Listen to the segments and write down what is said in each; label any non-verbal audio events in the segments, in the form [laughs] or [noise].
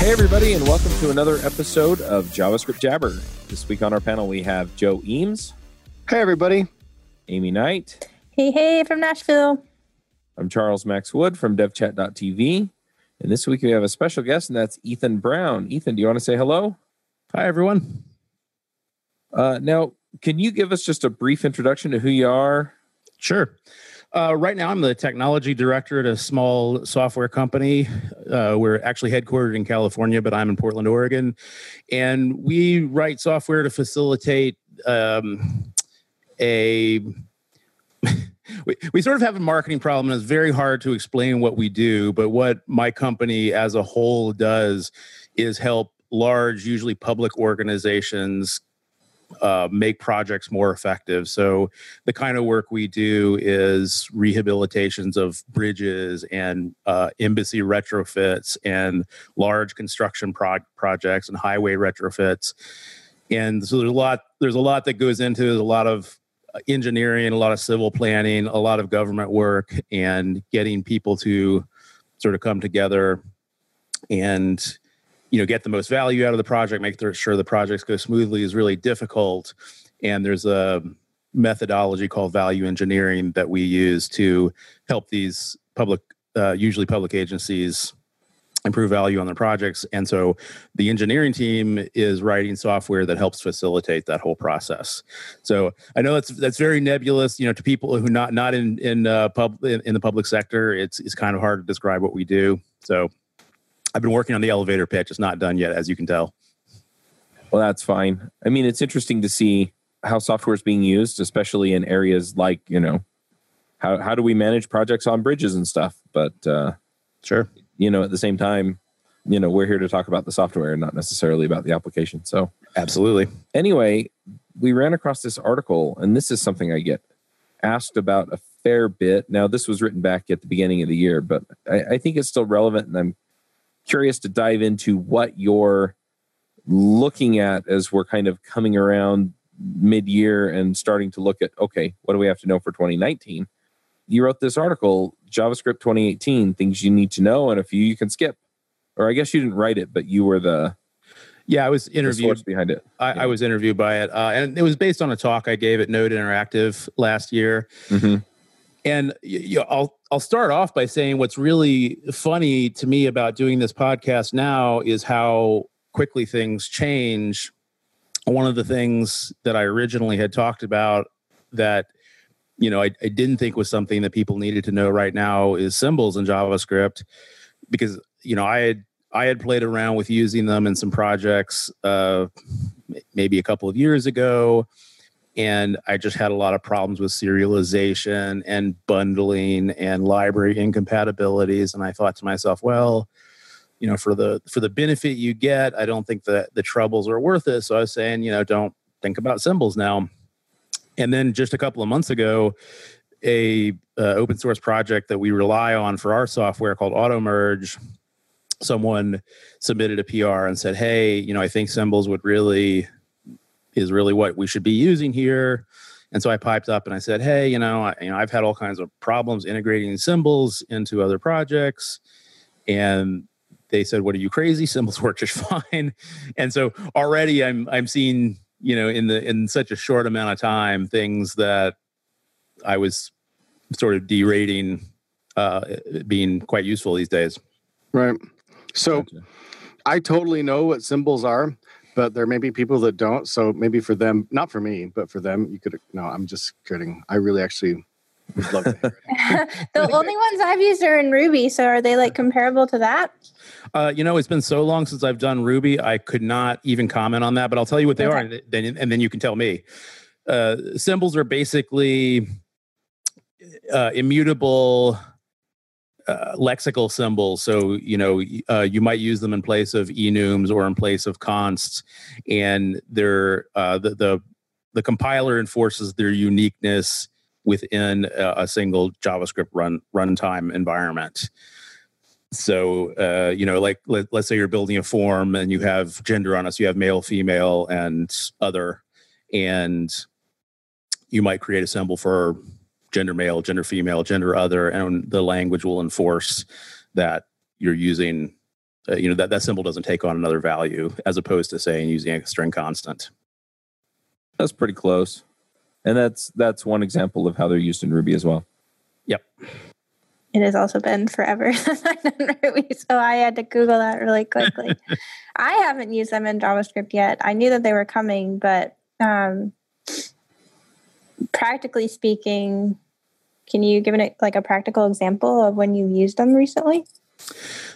Hey, everybody, and welcome to another episode of JavaScript Jabber. This week on our panel, we have Joe Eames, Hey, everybody. Aimee Knight. Hey, hey, from Nashville. I'm Charles Max Wood from devchat.tv. And this week we have a special guest, and that's Ethan Brown. Ethan, do you want to say hello? Hi, everyone. Uh, now, can you give us just a brief introduction to who you are? Sure. Uh, right now, I'm the technology director at a small software company. Uh, we're actually headquartered in California, but I'm in Portland, Oregon. And we write software to facilitate um, a. [laughs] we, we sort of have a marketing problem, and it's very hard to explain what we do. But what my company as a whole does is help large, usually public organizations uh, make projects more effective. So the kind of work we do is rehabilitations of bridges and uh, embassy retrofits and large construction pro- projects and highway retrofits. And so there's a lot. There's a lot that goes into. A lot of engineering, a lot of civil planning, a lot of government work, and getting people to sort of come together and you know get the most value out of the project make sure the projects go smoothly is really difficult. And there's a methodology called value engineering that we use to help these public uh, usually public agencies improve value on their projects. And so the engineering team is writing software that helps facilitate that whole process. So i know that's that's very nebulous you know to people who not not in in uh, pub in, in the public sector it's it's kind of hard to describe what we do. So I've been working on the elevator pitch. It's not done yet, as you can tell. Well, that's fine. I mean, it's interesting to see how software is being used, especially in areas like, you know, how, how do we manage projects on bridges and stuff? But, uh, sure. You know, at the same time, you know, we're here to talk about the software, and not necessarily about the application. So, absolutely. Anyway, we ran across this article, and this is something I get asked about a fair bit. Now, this was written back at the beginning of the year, but I, I think it's still relevant, and I'm curious to dive into what you're looking at as we're kind of coming around mid-year and starting to look at okay what do we have to know for 2019 you wrote this article javascript 2018 things you need to know and a few you can skip or i guess you didn't write it but you were the yeah i was interviewed behind it I, yeah. I, was interviewed by it uh, and it was based on a talk i gave at node interactive last year mm-hmm. And you know, i'll I'll start off by saying what's really funny to me about doing this podcast now is how quickly things change. One of the things that I originally had talked about that you know I, I didn't think was something that people needed to know right now is symbols in JavaScript because you know I had I had played around with using them in some projects uh, maybe a couple of years ago and I just had a lot of problems with serialization and bundling and library incompatibilities. And I thought to myself, well, you know, for the for the benefit you get, I don't think that the troubles are worth it. So I was saying, you know, don't think about symbols now. And then just a couple of months ago, a uh, open source project that we rely on for our software called AutoMerge, someone submitted a PR and said, "Hey, you know, I think symbols would really is really what we should be using here. And so I piped up and I said, "Hey, you know, I, you know, I've had all kinds of problems integrating symbols into other projects." And they said, "What are you crazy? Symbols work just [laughs] fine." And so already I'm I'm seeing, you know, in the in such a short amount of time things that I was sort of derating uh being quite useful these days. Right. So gotcha. I totally know what symbols are but there may be people that don't. So maybe for them, not for me, but for them, you could. No, I'm just kidding. I really actually would love to hear it. [laughs] the only ones I've used are in Ruby. So are they like comparable to that? Uh, you know, it's been so long since I've done Ruby, I could not even comment on that. But I'll tell you what they okay. are, and then and then you can tell me. Uh, symbols are basically uh, immutable uh, lexical symbols. So you know uh, you might use them in place of enums or in place of consts, and they're uh, the, the the compiler enforces their uniqueness within a, a single JavaScript run runtime environment. So uh, you know, like let, let's say you're building a form and you have gender on so you have male, female, and other, and you might create a symbol for gender male, gender female, gender other, and the language will enforce that you're using, uh, you know, that that symbol doesn't take on another value as opposed to saying using a string constant. That's pretty close, and that's that's one example of how they're used in Ruby as well. Yep. It has also been forever since I've done Ruby, so I had to Google that really quickly. [laughs] I haven't used them in JavaScript yet. I knew that they were coming, but um, practically speaking, can you give it like a practical example of when you used them recently?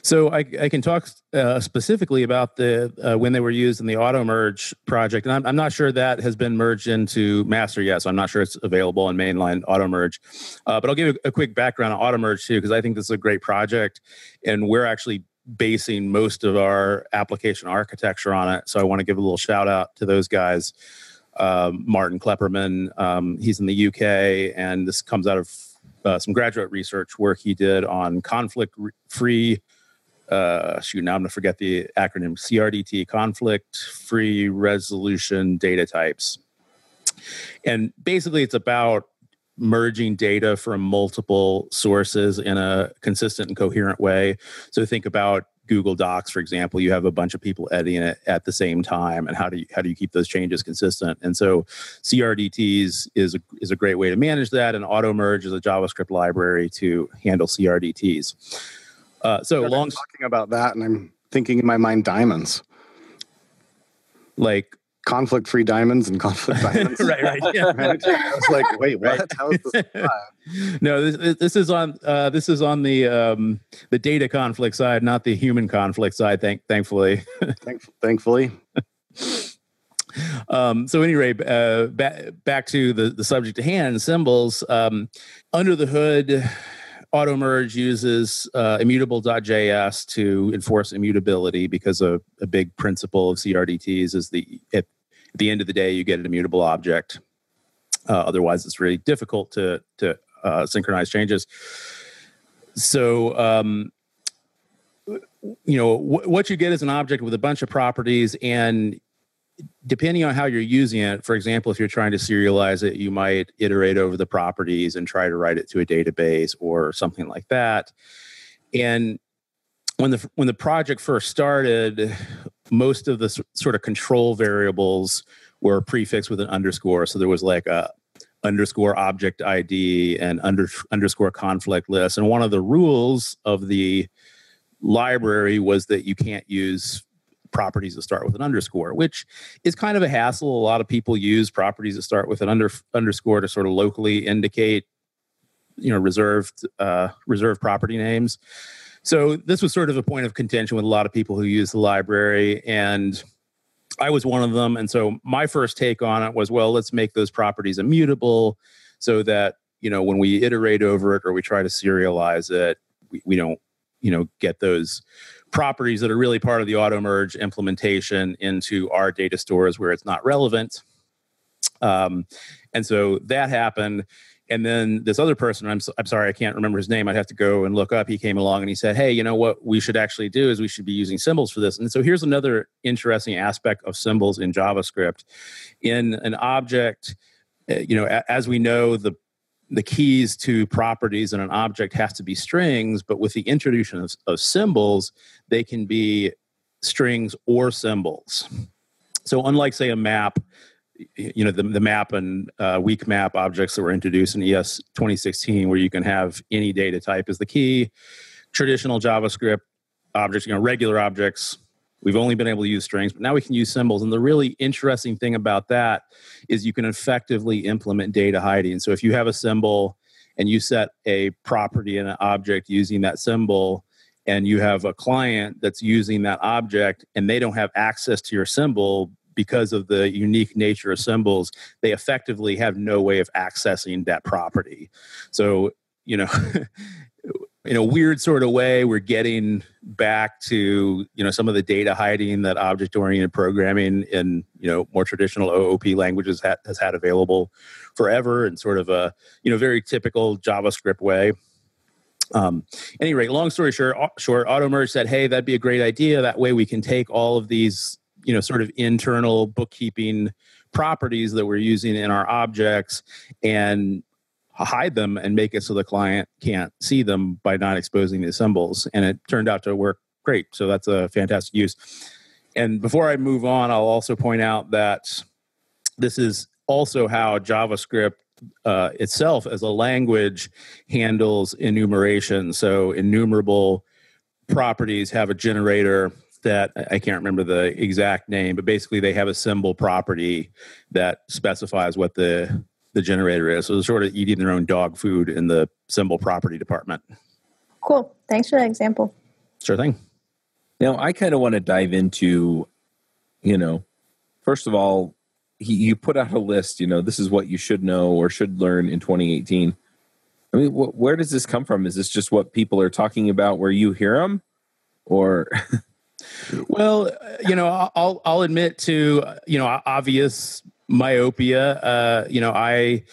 So I, I can talk uh, specifically about the uh, when they were used in the Automerge project, and I'm, I'm, not sure that has been merged into master yet. So I'm not sure it's available in mainline Automerge. Uh, but I'll give a quick background on Automerge too, because I think this is a great project, and we're actually basing most of our application architecture on it. So I want to give a little shout out to those guys. Um, Martin Kleppmann, um, he's in the UK, and this comes out of uh, some graduate research work he did on conflict free. Uh, shoot, now I'm gonna forget the acronym CRDT, conflict free resolution data types. And basically, it's about merging data from multiple sources in a consistent and coherent way. So think about Google Docs, for example, you have a bunch of people editing it at the same time, and how do you how do you keep those changes consistent? And so, CRDTs is a, is a great way to manage that, and Automerge is a JavaScript library to handle CRDTs. Uh, so, long talking about that, and I'm thinking in my mind diamonds, like conflict free diamonds and conflict [laughs] diamonds. right, right. [laughs] Yeah. I was like, wait, what? Right. How is this? [laughs] no, this, this is on uh, this is on the um, the data conflict side, not the human conflict side. Thank, thankfully. Thank, thankfully. um, so anyway, uh, back back to the the subject at hand, symbols. Um, under the hood, Automerge uses uh, immutable.js to enforce immutability because a, a big principle of CRDTs is the at the end of the day you get an immutable object. Uh, otherwise, it's really difficult to to uh, synchronize changes. So, um, you know, wh- what you get is an object with a bunch of properties, and depending on how you're using it, for example, if you're trying to serialize it, you might iterate over the properties and try to write it to a database or something like that. And when the when the project first started, most of the sort of control variables were prefixed with an underscore. So there was like a underscore object ID and under, underscore conflict list. And one of the rules of the library was that you can't use properties that start with an underscore, which is kind of a hassle. A lot of people use properties that start with an under, underscore to sort of locally indicate, you know, reserved uh, reserved property names. So this was sort of a point of contention with a lot of people who use the library, and I was one of them. And so my first take on it was, well, let's make those properties immutable, so that you know when we iterate over it or we try to serialize it, we, we don't you know get those properties that are really part of the Automerge implementation into our data stores where it's not relevant. Um, and so that happened. And then this other person, I'm, I'm sorry, I can't remember his name. I'd have to go and look up. He came along and he said, Hey, you know what we should actually do is we should be using symbols for this. And so here's another interesting aspect of symbols in JavaScript. In an object, eh, you know, as we know, the the keys to properties in an object have to be strings, but with the introduction of, of symbols, they can be strings or symbols. So, unlike, say, a map, you know, the, the map and uh, weak map objects that were introduced in ES 2016, where you can have any data type as the key, traditional JavaScript objects, you know, regular objects We've only been able to use strings, but now we can use symbols. And the really interesting thing about that is you can effectively implement data hiding. So if you have a symbol and you set a property in an object using that symbol, and you have a client that's using that object and they don't have access to your symbol because of the unique nature of symbols, they effectively have no way of accessing that property. So, you know, [laughs] in a weird sort of way, we're getting back to you know some of the data hiding that object-oriented programming in you know more traditional OOP languages ha- has had available forever, in sort of a you know very typical JavaScript way. Um, any rate, long story short, short, AutoMerge said, "Hey, that'd be a great idea. That way, we can take all of these you know sort of internal bookkeeping properties that we're using in our objects and hide them and make it so the client can't see them by not exposing the symbols. And it turned out to work great. So that's a fantastic use. And before I move on, I'll also point out that this is also how JavaScript uh, itself as a language handles enumeration. So enumerable properties have a generator that I can't remember the exact name, but basically they have a symbol property that specifies what the the generator is. So they're sort of eating their own dog food in the symbol property department. Cool. Thanks for that example. Sure thing. Now, I kind of want to dive into, you know, first of all, he, you put out a list, you know, this is what you should know or should learn in 2018. I mean, wh- where does this come from? Is this just what people are talking about where you hear them? Or. [laughs] well, you know, I'll, I'll admit to, you know, obvious myopia. Uh, you know, I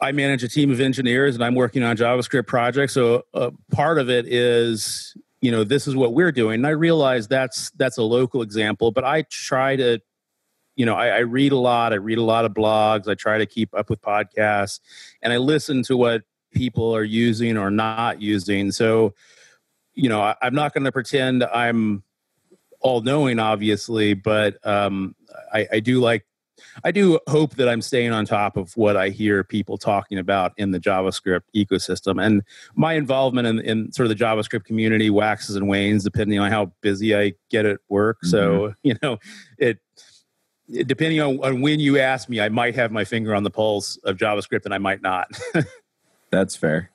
I manage a team of engineers and I'm working on JavaScript projects. So uh, part of it is, you know, this is what we're doing. And I realize that's that's a local example, but I try to, you know, I, I read a lot. I read a lot of blogs. I try to keep up with podcasts, and I listen to what people are using or not using. So, you know, I, I'm not going to pretend I'm all knowing, obviously, but um, I, I do like I do hope that I'm staying on top of what I hear people talking about in the JavaScript ecosystem. And my involvement in, in sort of the JavaScript community waxes and wanes depending on how busy I get at work. Mm-hmm. So, [laughs] you know, it, it depending on, on when you ask me, I might have my finger on the pulse of JavaScript and I might not. [laughs] That's fair.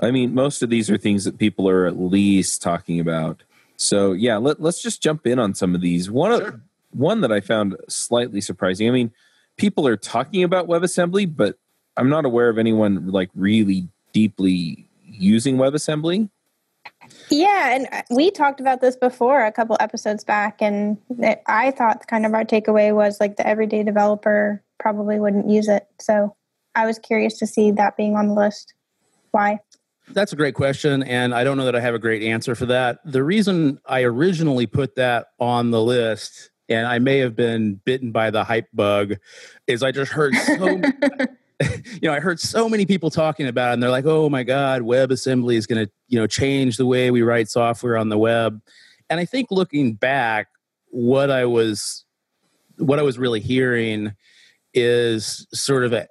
I mean, most of these are things that people are at least talking about. So yeah, let, us just jump in on some of these. One sure. of one that I found slightly surprising. I mean, people are talking about WebAssembly, but I'm not aware of anyone like really deeply using WebAssembly. Yeah, and uh, we talked about this before a couple episodes back, and I thought kind of our takeaway was like the everyday developer probably wouldn't use it. So I was curious to see that being on the list. Why? That's a great question, and I don't know that I have a great answer for that. The reason I originally put that on the list and I may have been bitten by the hype bug, is I just heard so. [laughs] [laughs] you know, I heard so many people talking about it, and they're like, "Oh my God, WebAssembly is going to, you know, change the way we write software on the web." And I think looking back, what I was, what I was really hearing, is sort of a,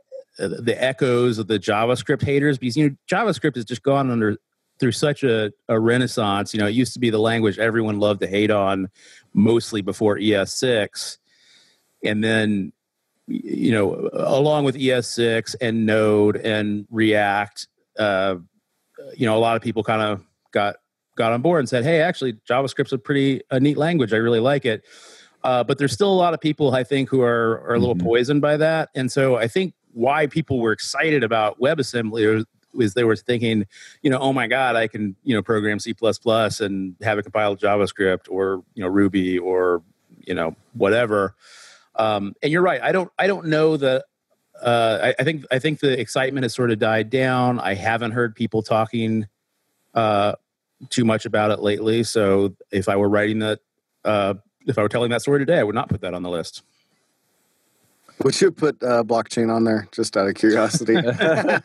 the echoes of the JavaScript haters because you know JavaScript has just gone under through such a, a renaissance. You know, it used to be the language everyone loved to hate on, mostly before ES6, and then you know, along with ES6 and Node and React, uh, you know, a lot of people kind of got got on board and said, "Hey, actually, JavaScript's a pretty a neat language. I really like it." Uh, but there's still a lot of people I think who are are a little mm-hmm. poisoned by that, and so I think why people were excited about WebAssembly was they were thinking, you know, oh my God, I can, you know, program C and have it compile JavaScript or, you know, Ruby or, you know, whatever. Um, and you're right. I don't, I don't know the, uh, I, I, think, I think the excitement has sort of died down. I haven't heard people talking, uh, too much about it lately. So if I were writing that, uh, if I were telling that story today, I would not put that on the list. Would you put uh, blockchain on there just out of curiosity? [laughs] oh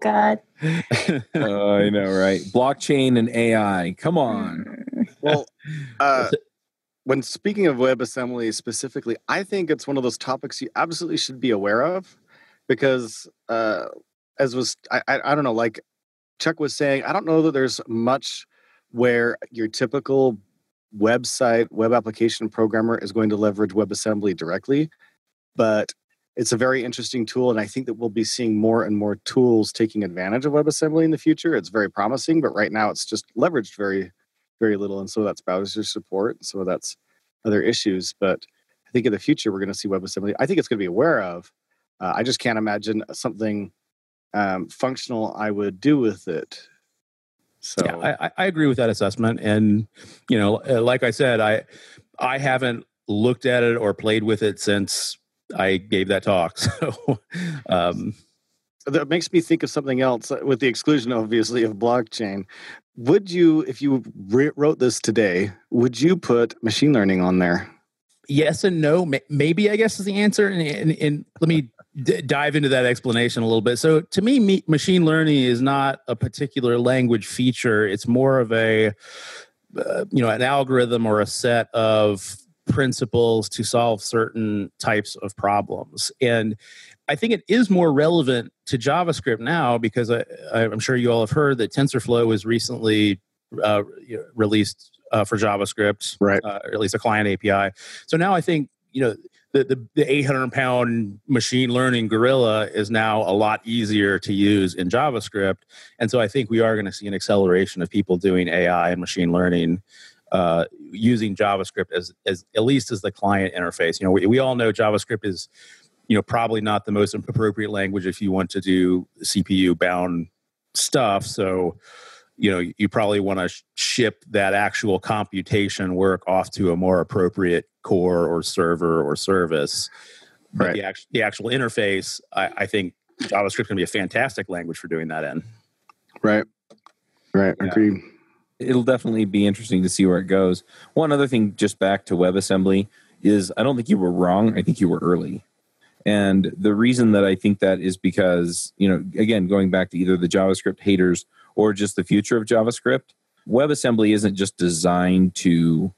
God! oh, I know, right? Blockchain and AI. Come on. Well, uh, when speaking of WebAssembly specifically, I think it's one of those topics you absolutely should be aware of because, uh, as was I, I, I don't know, like Chuck was saying, I don't know that there's much where your typical website web application programmer is going to leverage WebAssembly directly, but it's a very interesting tool, and I think that we'll be seeing more and more tools taking advantage of WebAssembly in the future. It's very promising, but right now it's just leveraged very, very little, and so that's browser support, so that's other issues. But I think in the future we're going to see WebAssembly. I think it's going to be aware of. Uh, I just can't imagine something um, functional I would do with it So yeah, I, I agree with that assessment. And you know, uh, like I said, I I haven't looked at it or played with it since I gave that talk. [laughs] So um, that makes me think of something else uh, with the exclusion obviously of blockchain would you if you re- wrote this today would you put machine learning on there yes and no maybe i guess is the answer and, and, and let me d- dive into that explanation a little bit so to me, me machine learning is not a particular language feature it's more of a uh, you know an algorithm or a set of principles to solve certain types of problems and I think it is more relevant to JavaScript now because I, am sure you all have heard that TensorFlow was recently uh, released uh, for JavaScript, right? Uh, or at least a client API. So now I think you know the, the, the 800 pound machine learning gorilla is now a lot easier to use in JavaScript, and so I think we are going to see an acceleration of people doing AI and machine learning. Uh, using JavaScript as, as at least as the client interface. You know, we, we all know JavaScript is you know probably not the most appropriate language if you want to do cpu bound stuff so you know you probably want to sh- ship that actual computation work off to a more appropriate core or server or service. But right. the, act- the actual interface I, I think javascript can be a fantastic language for doing that in. Right. Right. Yeah. agreed. It'll definitely be interesting to see where it goes. One other thing just back to webassembly is i don't think you were wrong. I think you were early. And the reason that I think that is because, you know, again, going back to either the JavaScript haters or just the future of JavaScript, WebAssembly isn't just designed to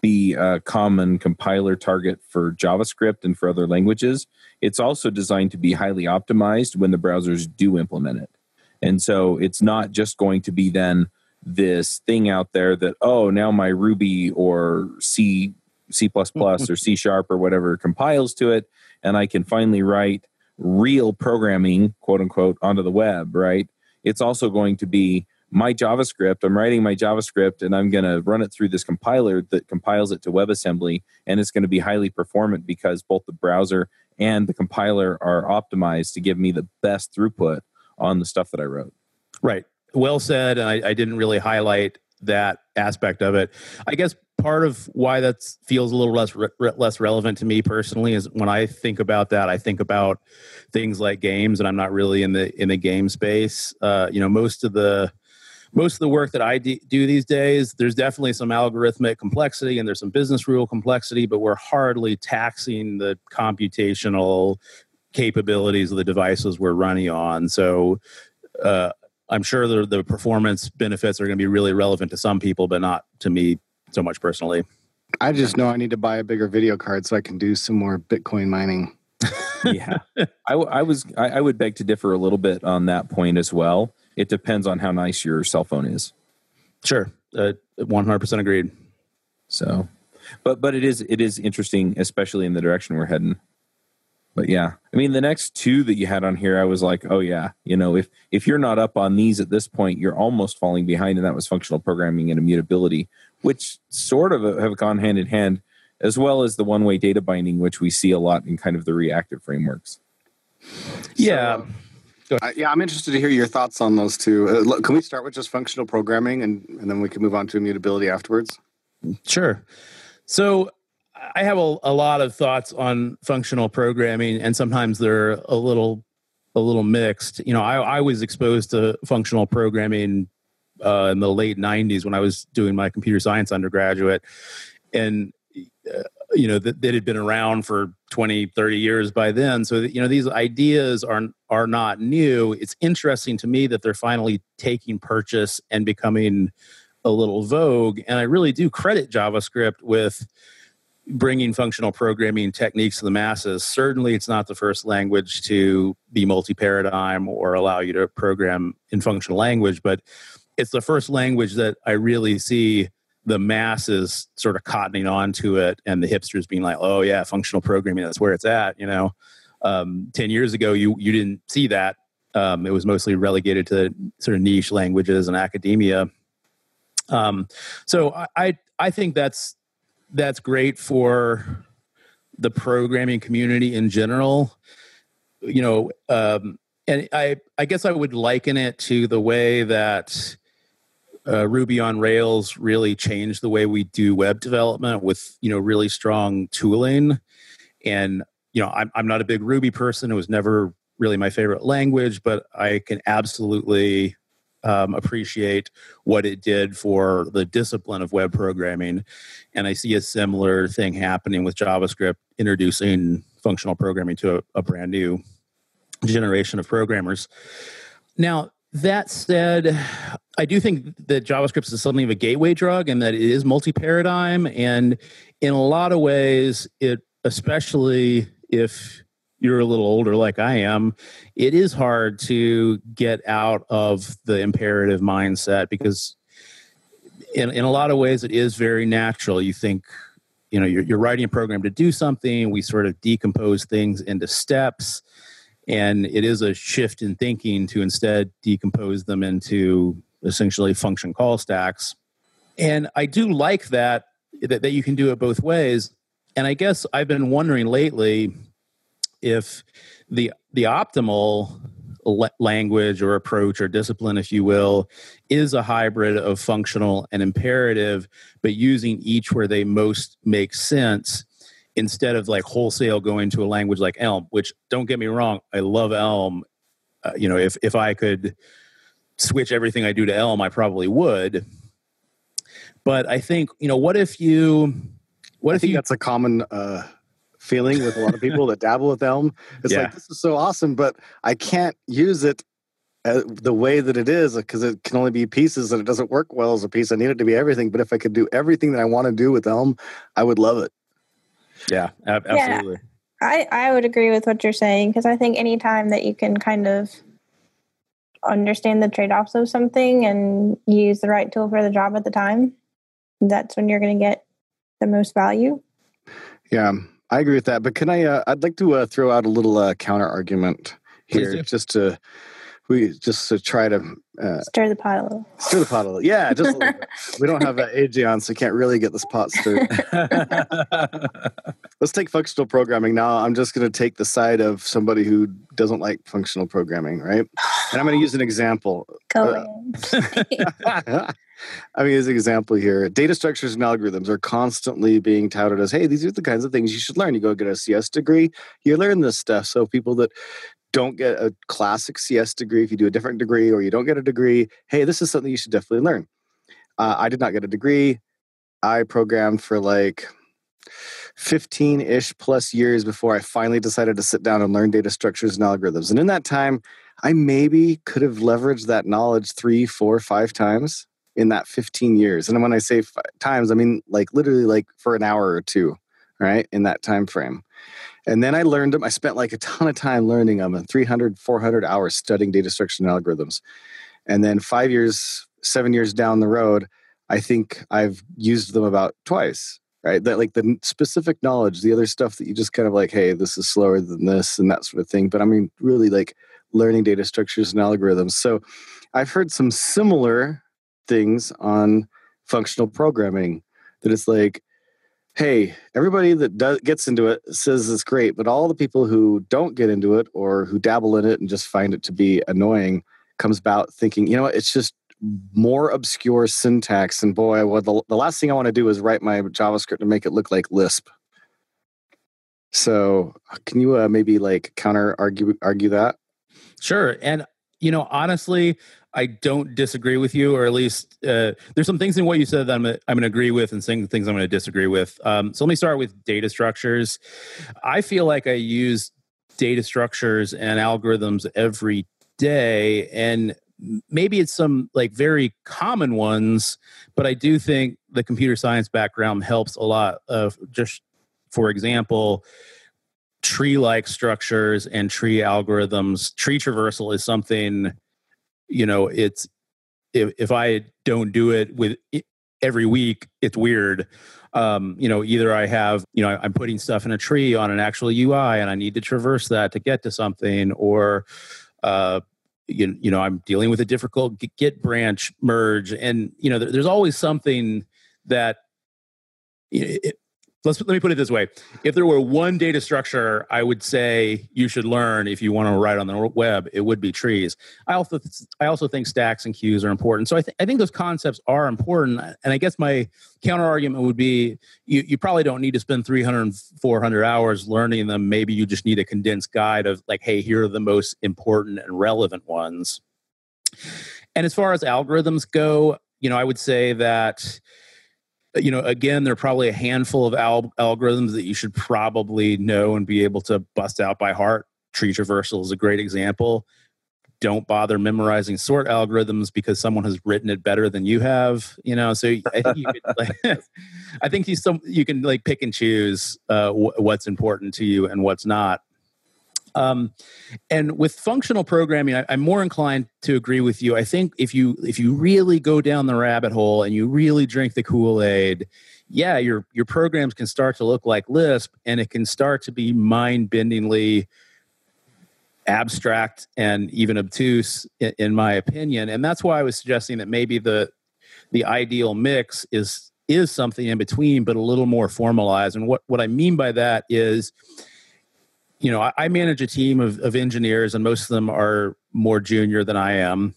be a common compiler target for JavaScript and for other languages. It's also designed to be highly optimized when the browsers do implement it. And so it's not just going to be then this thing out there that, oh, now my Ruby or C C or [laughs] C sharp or whatever compiles to it and I can finally write real programming, quote unquote, onto the web, right? It's also going to be my JavaScript. I'm writing my JavaScript and I'm going to run it through this compiler that compiles it to WebAssembly. And it's going to be highly performant because both the browser and the compiler are optimized to give me the best throughput on the stuff that I wrote. Right. Well said. And I, I didn't really highlight that aspect of it. I guess part of why that feels a little less re- less relevant to me personally is when I think about that, I think about things like games, and I'm not really in the in the game space. Uh, you know, most of the most of the work that I do these days, there's definitely some algorithmic complexity and there's some business rule complexity, but we're hardly taxing the computational capabilities of the devices we're running on. So. Uh, I'm sure the, the performance benefits are going to be really relevant to some people, but not to me so much personally. I just know I need to buy a bigger video card so I can do some more Bitcoin mining. [laughs] yeah, I, I was I, I, would beg to differ a little bit on that point as well. It depends on how nice your cell phone is. Sure, uh, one hundred percent agreed. So, but but it is it is interesting, especially in the direction we're heading but yeah i mean the next two that you had on here i was like oh yeah you know if if you're not up on these at this point you're almost falling behind and that was functional programming and immutability which sort of have gone hand in hand as well as the one way data binding which we see a lot in kind of the reactive frameworks. Yeah. So, uh, yeah i'm interested to hear your thoughts on those two. Uh, look, can we start with just functional programming and, and then we can move on to immutability afterwards? Sure. So I have a, a lot of thoughts on functional programming, and sometimes they're a little a little mixed. You know, I, I was exposed to functional programming uh, in the late '90s when I was doing my computer science undergraduate, and uh, you know that, that had been around for 20 30 years by then. So you know these ideas are are not new. It's interesting to me that they're finally taking purchase and becoming a little vogue. And i really do credit javascript with bringing functional programming techniques to the masses. Certainly, it's not the first language to be multi paradigm or allow you to program in functional language, but it's the first language that I really see the masses sort of cottoning onto it and the hipsters being like, oh, yeah, functional programming, that's where it's at. You know, um, 10 years ago, you, you didn't see that. Um, it was mostly relegated to sort of niche languages and academia. Um, so I, I think that's that's great for the programming community in general. You know, um, and I I guess I would liken it to the way that uh, Ruby on Rails really changed the way we do web development with you know really strong tooling. And you know, I'm I'm not a big Ruby person. It was never really my favorite language, but I can absolutely um, appreciate what it did for the discipline of web programming. And I see a similar thing happening with JavaScript introducing functional programming to a, a brand new generation of programmers. Now, that said, I do think that JavaScript is of a gateway drug and that it is multi paradigm. And in a lot of ways, it, especially if you're a little older like I am, it is hard to get out of the imperative mindset because in, in a lot of ways it is very natural. You think, you know, you're, you're writing a program to do something. We sort of decompose things into steps. And it is a shift in thinking to instead decompose them into essentially function call stacks. And I do like that, that, that you can do it both ways. And I guess I've been wondering lately if the the optimal language or approach or discipline if you will is a hybrid of functional and imperative but using each where they most make sense instead of like wholesale going to a language like elm which don't get me wrong i love elm uh, you know if if i could switch everything i do to elm i probably would but i think you know what if you what I if think you that's a common uh, feeling with a lot of people that dabble with Elm. It's Yeah. like this is so awesome, but I can't use it uh, the way that it is because it can only be pieces and it doesn't work well as a piece. I need it to be everything. But if I could do everything that I want to do with Elm, I would love it. yeah ab- Yeah. absolutely I, I would agree with what you're saying because I think anytime that you can kind of understand the trade offs of something and use the right tool for the job at the time, that's when you're going to get the most value. Yeah, I agree with that. But can I? Uh, I'd like to uh, throw out a little uh, counter argument here, just to we just to try to uh, Stir the pot a little. stir the pot a little. Yeah, just a little bit. We don't have uh, [laughs] AJ on, so you can't really get this pot stirred. [laughs] Let's take functional programming now. I'm just going to take the side of somebody who doesn't like functional programming, right? [sighs] [sighs] [sighs] And I'm going to use an example. Go Uh. I mean, as an example here, data structures and algorithms are constantly being touted as, hey, these are the kinds of things you should learn. You go get a CS degree, you learn this stuff. So people that don't get a classic CS degree, if you do a different degree or you don't get a degree, hey, this is something you should definitely learn. Uh, I did not get a degree. I programmed for like 15 ish plus years before I finally decided to sit down and learn data structures and algorithms. And in that time, I maybe could have leveraged that knowledge three, four, five times in that 15 years. And when I say five times, I mean like literally like for an hour or two, right? In that time frame. And then I learned them. I spent like a ton of time learning them and uh, 300, 400 hours studying data structures and algorithms. And then five years, seven years down the road, I think I've used them about twice, right? That like the specific knowledge, the other stuff that you just kind of like, hey, this is slower than this and that sort of thing. But I mean, really like learning data structures and algorithms. So I've heard some similar things on functional programming that it's like, hey, everybody that does, gets into it says it's great, but all the people who don't get into it or who dabble in it and just find it to be annoying comes about thinking, you know what, it's just more obscure syntax. And boy, well, the, the last thing I want to do is write my JavaScript to make it look like Lisp. So, can you uh, maybe like counter argue argue that? Sure. And, you know, honestly, I don't disagree with you, or at least uh, there's some things in what you said that I'm, I'm going to agree with and some things I'm going to disagree with. Um, so let me start with data structures. I feel like I use data structures and algorithms every day. And maybe it's some like very common ones, but I do think the computer science background helps a lot of just, for example, tree like structures and tree algorithms. Tree traversal is something you know it's if, if i don't do it with every week it's weird. Um you know either i have you know i'm putting stuff in a tree on an actual ui and i need to traverse that to get to something or uh you, you know i'm dealing with a difficult git branch merge. And you know there, there's always something that it, let's let me put it this way. If there were one data structure i would say you should learn if you want to write on the web it would be trees. I also i also think stacks and queues are important. So i, th- I think those concepts are important and i guess my counter argument would be you, you probably don't need to spend 300 400 hours learning them. Maybe you just need a condensed guide of like hey here are the most important and relevant ones. And as far as algorithms go you know i would say that you know, again, there are probably a handful of al- algorithms that you should probably know and be able to bust out by heart. Tree traversal is a great example. Don't bother memorizing sort algorithms because someone has written it better than you have. You know, so I think you could, like, [laughs] I think you some you can like pick and choose uh, w- what's important to you and what's not. Um, and with functional programming, I, am more inclined to agree with you. I think if you if you really go down the rabbit hole and you really drink the Kool Aid, yeah, your your programs can start to look like Lisp, and it can start to be mind bendingly abstract and even obtuse, in, in my opinion. And that's why I was suggesting that maybe the the ideal mix is is something in between, but a little more formalized. And what what I mean by that is you know, I, I manage a team of, of engineers, and most of them are more junior than I am.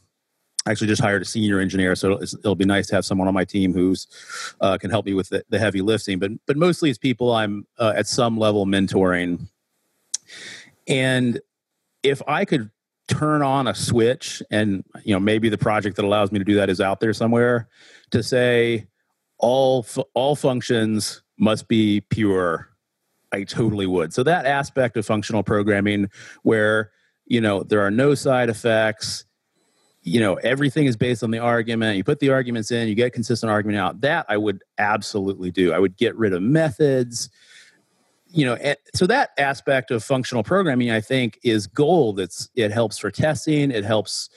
I actually just hired a senior engineer, so it'll, it'll be nice to have someone on my team who's uh, can help me with the, the, heavy lifting. But but mostly it's people I'm uh, at some level mentoring. And if I could turn on a switch, and you know maybe the project that allows me to do that is out there somewhere, to say all all functions must be pure I totally would. So that aspect of functional programming where, you know, there are no side effects, you know, everything is based on the argument. You put the arguments in, you get consistent argument out. That I would absolutely do. I would get rid of methods. You know, so that aspect of functional programming, I think, is gold. It's it helps for testing. It helps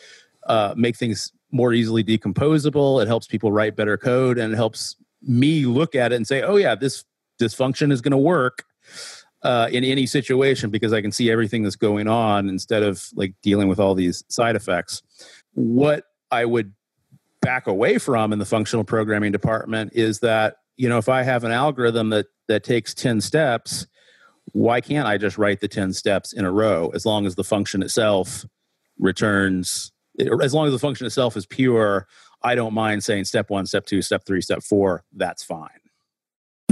uh, make things more easily decomposable. It helps people write better code, and it helps me look at it and say, "Oh yeah, this this function is going to work." Uh, in any situation because I can see everything that's going on instead of like dealing with all these side effects. What I would back away from in the functional programming department is that you know if I have an algorithm that that takes ten steps, why can't I just write the ten steps in a row as long as the function itself returns as long as the function itself is pure I don't mind saying step one, step two, step three, step four. That's fine.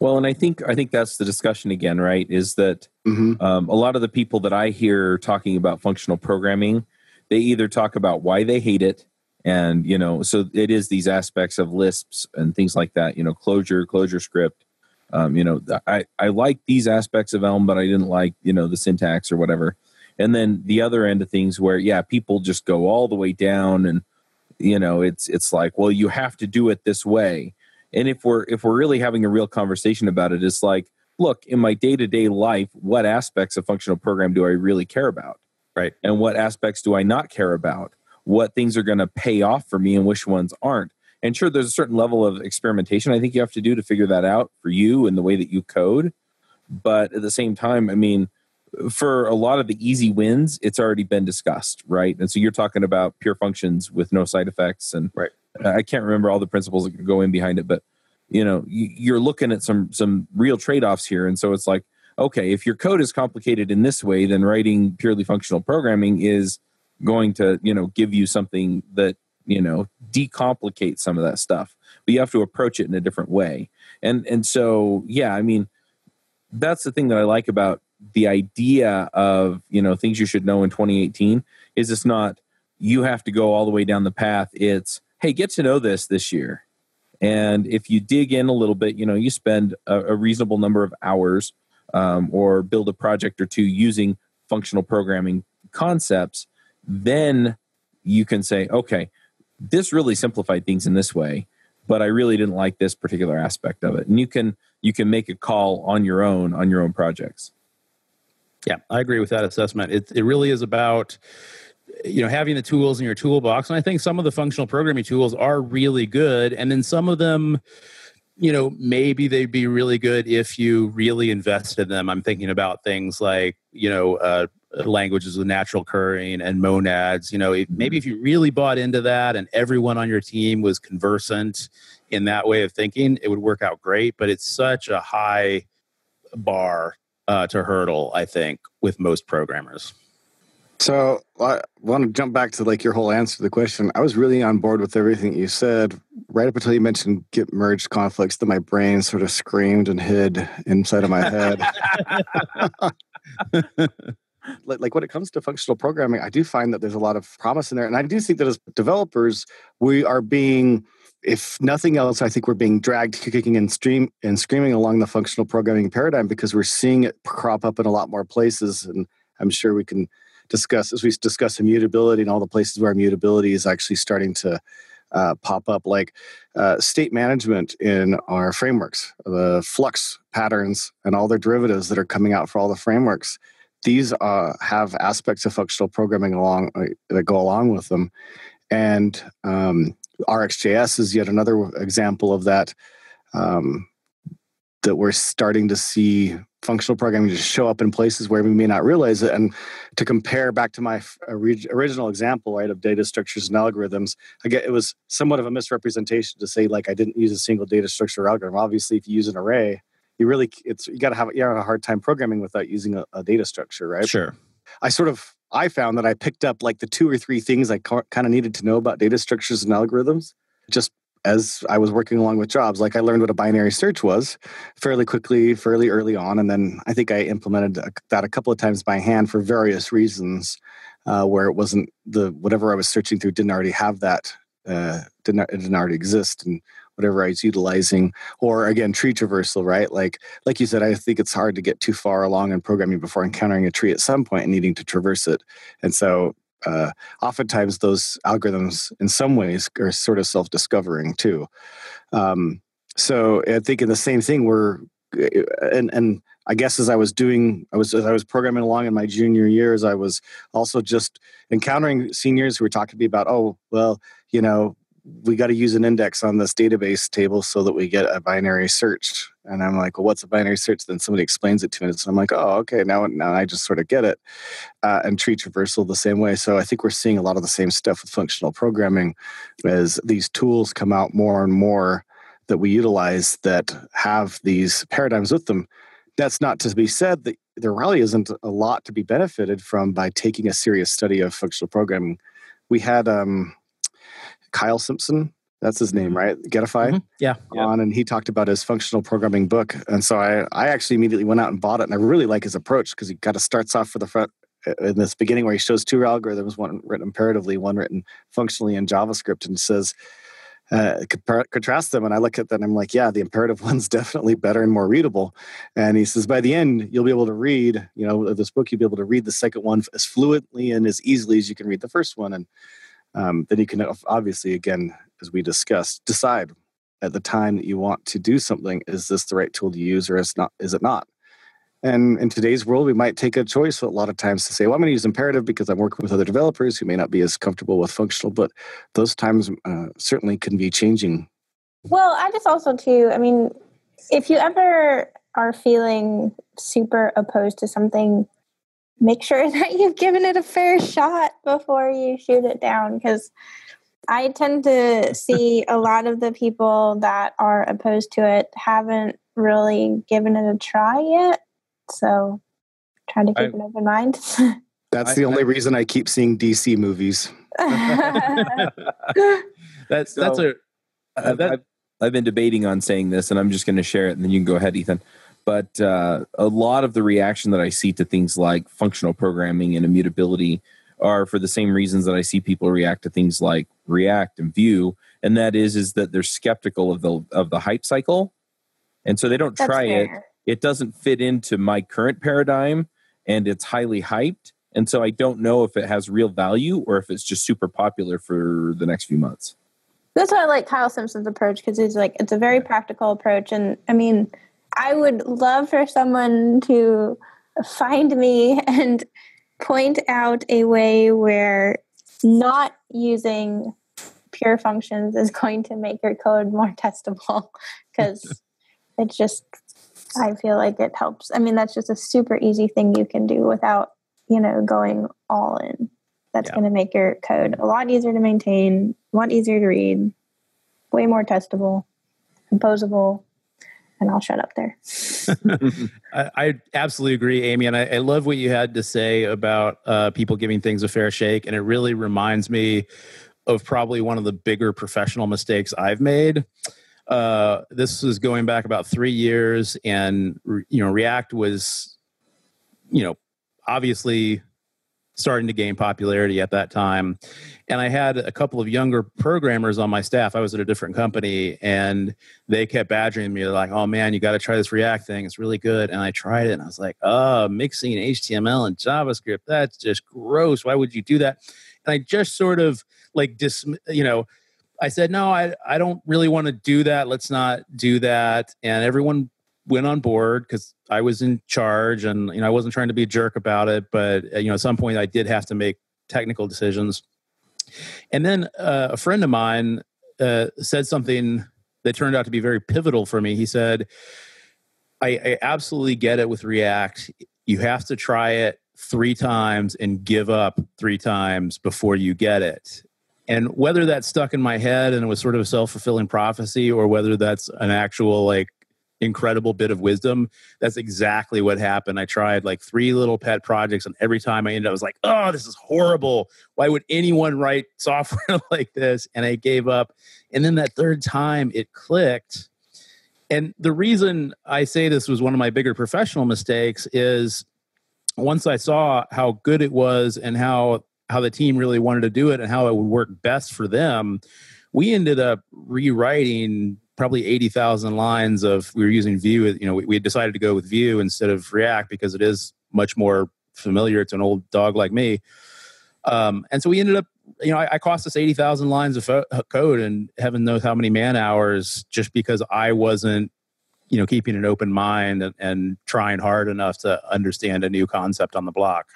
Well, and I think I think that's the discussion again, right? Is that mm-hmm. um, a lot of the people that I hear talking about functional programming, they either talk about why they hate it, and you know, so it is these aspects of Lisps and things like that. You know, Clojure, closure script. Um, you know, I I like these aspects of Elm, but I didn't like you know the syntax or whatever. And then the other end of things where yeah, people just go all the way down and you know it's it's like well you have to do it this way and if we're if we're really having a real conversation about it it's like look in my day-to-day life what aspects of functional program do i really care about? Right. And what aspects do i not care about? What things are going to pay off for me and which ones aren't? And sure there's a certain level of experimentation i think you have to do to figure that out for you and the way that you code. But at the same time i mean for a lot of the easy wins it's already been discussed right? And so you're talking about pure functions with no side effects and right I can't remember all the principles that go in behind it, but you know, you're looking at some some real trade offs here, and so it's like, okay, if your code is complicated in this way, then writing purely functional programming is going to you know give you something that you know decomplicate some of that stuff, but you have to approach it in a different way, and and so yeah, I mean, that's the thing that I like about the idea of you know things you should know in 2018 is it's not you have to go all the way down the path. It's hey, get to know this this year, and if you dig in a little bit, you know you spend a, a reasonable number of hours um, or build a project or two using functional programming concepts, then you can say, okay, this really simplified things in this way, but I really didn't like this particular aspect of it. And you can you can make a call on your own on your own projects. Yeah, I agree with that assessment. It it really is about you know having the tools in your toolbox. And i think some of the functional programming tools are really good. And then some of them you know maybe they'd be really good if you really invest in them. I'm thinking about things like you know uh, languages with natural occurring and monads you know maybe if you really bought into that and everyone on your team was conversant in that way of thinking it would work out great. But it's such a high bar uh, to hurdle i think with most programmers so I want to jump back to like your whole answer to the question. I was really on board with everything you said right up until you mentioned git merged conflicts that my brain sort of screamed and hid inside of my head. [laughs] like, like when it comes to functional programming, I do find that there's a lot of promise in there. And I do think that as developers, we are being if nothing else, I think we're being dragged kicking and stream and screaming along the functional programming paradigm because we're seeing it crop up in a lot more places. And I'm sure we can discuss as we discuss immutability and all the places where immutability is actually starting to uh, pop up, like uh, state management in our frameworks, the flux patterns and all their derivatives that are coming out for all the frameworks. These uh, have aspects of functional programming along uh, that go along with them, and um, RxJS is yet another example of that. Um, that we're starting to see functional programming just show up in places where we may not realize it. And to compare back to my uh, original example, right, of data structures and algorithms, I get it was somewhat of a misrepresentation to say like I didn't use a single data structure or algorithm. Obviously, if you use an array, you really it's you got to have you have a hard time programming without using a, a data structure, right? Sure. I sort of I found that I picked up like the two or three things I kind of needed to know about data structures and algorithms just as I was working along with jobs. Like I learned what a binary search was fairly quickly, fairly early on, and then I think I implemented that a couple of times by hand for various reasons, uh, where it wasn't the whatever I was searching through didn't already have that, uh, didn't didn't already exist, and whatever I was utilizing, or again tree traversal, right? Like like you said, I think it's hard to get too far along in programming before encountering a tree at some point and needing to traverse it, and so uh, oftentimes those algorithms in some ways are sort of self-discovering too. Um, so i think in the same thing we're uh, and and i guess as i was doing i was as i was programming along in my junior years i was also just encountering seniors who were talking to me about oh well you know we got to use an index on this database table so that we get a binary search. And I'm like, well, what's a binary search? Then somebody explains it to me. So I'm like, oh, okay, now, now I just sort of get it. Uh, and tree traversal the same way. So I think we're seeing a lot of the same stuff with functional programming as these tools come out more and more that we utilize that have these paradigms with them. That's not to be said that there really isn't a lot to be benefited from by taking a serious study of functional programming. We had um, Kyle Simpson. That's his name, mm-hmm. right? Getify. Mm-hmm. Yeah. On and he talked about his functional programming book, and so I I actually immediately went out and bought it, and I really like his approach because he kind of starts off for the front in this beginning where he shows two algorithms, one written imperatively, one written functionally in JavaScript, and says. Uh, contrast them and I look at that and I'm like, yeah, the imperative [laughs] one's definitely better and more readable. And he says, by the end, you'll be able to read, you know, this book, you'll be able to read the second one as fluently and as easily as you can read the first one. And um, then you can obviously, again, as we discussed, decide at the time that you want to do something: is this the right tool to use, or is not? Is it not? And in today's world, we might take a choice a lot of times to say, well, I'm going to use imperative because I'm working with other developers who may not be as comfortable with functional, but those times uh, certainly can be changing. Well, I just also, too, I mean, if you ever are feeling super opposed to something make sure [laughs] that you've given it a fair shot before you shoot it down because I tend to [laughs] see a lot of the people that are opposed to it haven't really given it a try yet. So try to keep I, an open mind. [laughs] That's the I, only I, reason I keep seeing DC movies. that's so, that's a uh, that, I've, I've been debating on saying this, and I'm just going to share it, and then you can go ahead, Ethan. But uh, a lot of the reaction that I see to things like functional programming and immutability are for the same reasons that I see people react to things like React and Vue, and that is is that they're skeptical of the of the hype cycle, and so they don't That's try it. fair. It doesn't fit into my current paradigm, and it's highly hyped, and so I don't know if it has real value or if it's just super popular for the next few months. That's why I like Kyle Simpson's approach because he's like it's a very practical approach, and I mean, I would love for someone to find me [laughs] and point out a way where not using pure functions is going to make your code more [laughs] testable because [laughs] it just I feel like it helps. I mean, that's just a super easy thing you can do without you know going all in. That's Yeah. going to make your code a lot easier to maintain, a lot easier to read, way more testable, composable, and I'll shut up there. [laughs] I, I absolutely agree, Aimee, and I, I love what you had to say about uh, people giving things a fair shake, and it really reminds me of probably one of the bigger professional mistakes I've made. Uh, this was going back about three years, and you know, React was, you know, obviously starting to gain popularity at that time. And I had a couple of younger programmers on my staff. I was at a different company, and they kept badgering me like, "Oh man, you got to try this React thing. It's really good." And I tried it, and I was like, "Oh, mixing HTML and JavaScript. That's just gross. Why would you do that?" And I just sort of like dis, you know, I said, "No, I I don't really want to do that. Let's not do that." And everyone went on board because I was in charge, and you know, I wasn't trying to be a jerk about it, but uh, you know, at some point, I did have to make technical decisions. And then uh, a friend of mine uh, said something that turned out to be very pivotal for me. He said, I, I absolutely get it with React. You have to try it three times and give up three times before you get it. And whether that stuck in my head and it was sort of a self fulfilling prophecy, or whether that's an actual like incredible bit of wisdom, that's exactly what happened. I tried like three little pet projects, and every time I ended up, I was like, oh, this is horrible. Why would anyone write [laughs] software like this? And I gave up. And then that third time it clicked. And the reason I say this was one of my bigger professional mistakes is once I saw how good it was and how how the team really wanted to do it and how it would work best for them, we ended up rewriting probably 80,000 lines of we were using Vue, you know, we, we decided to go with Vue instead of React because it is much more familiar to an old dog like me. Um, and so we ended up, you know, I, I cost us 80,000 lines of fo- code and heaven knows how many man hours just because I wasn't, you know, keeping an open mind and, and trying hard enough to understand a new concept on the block.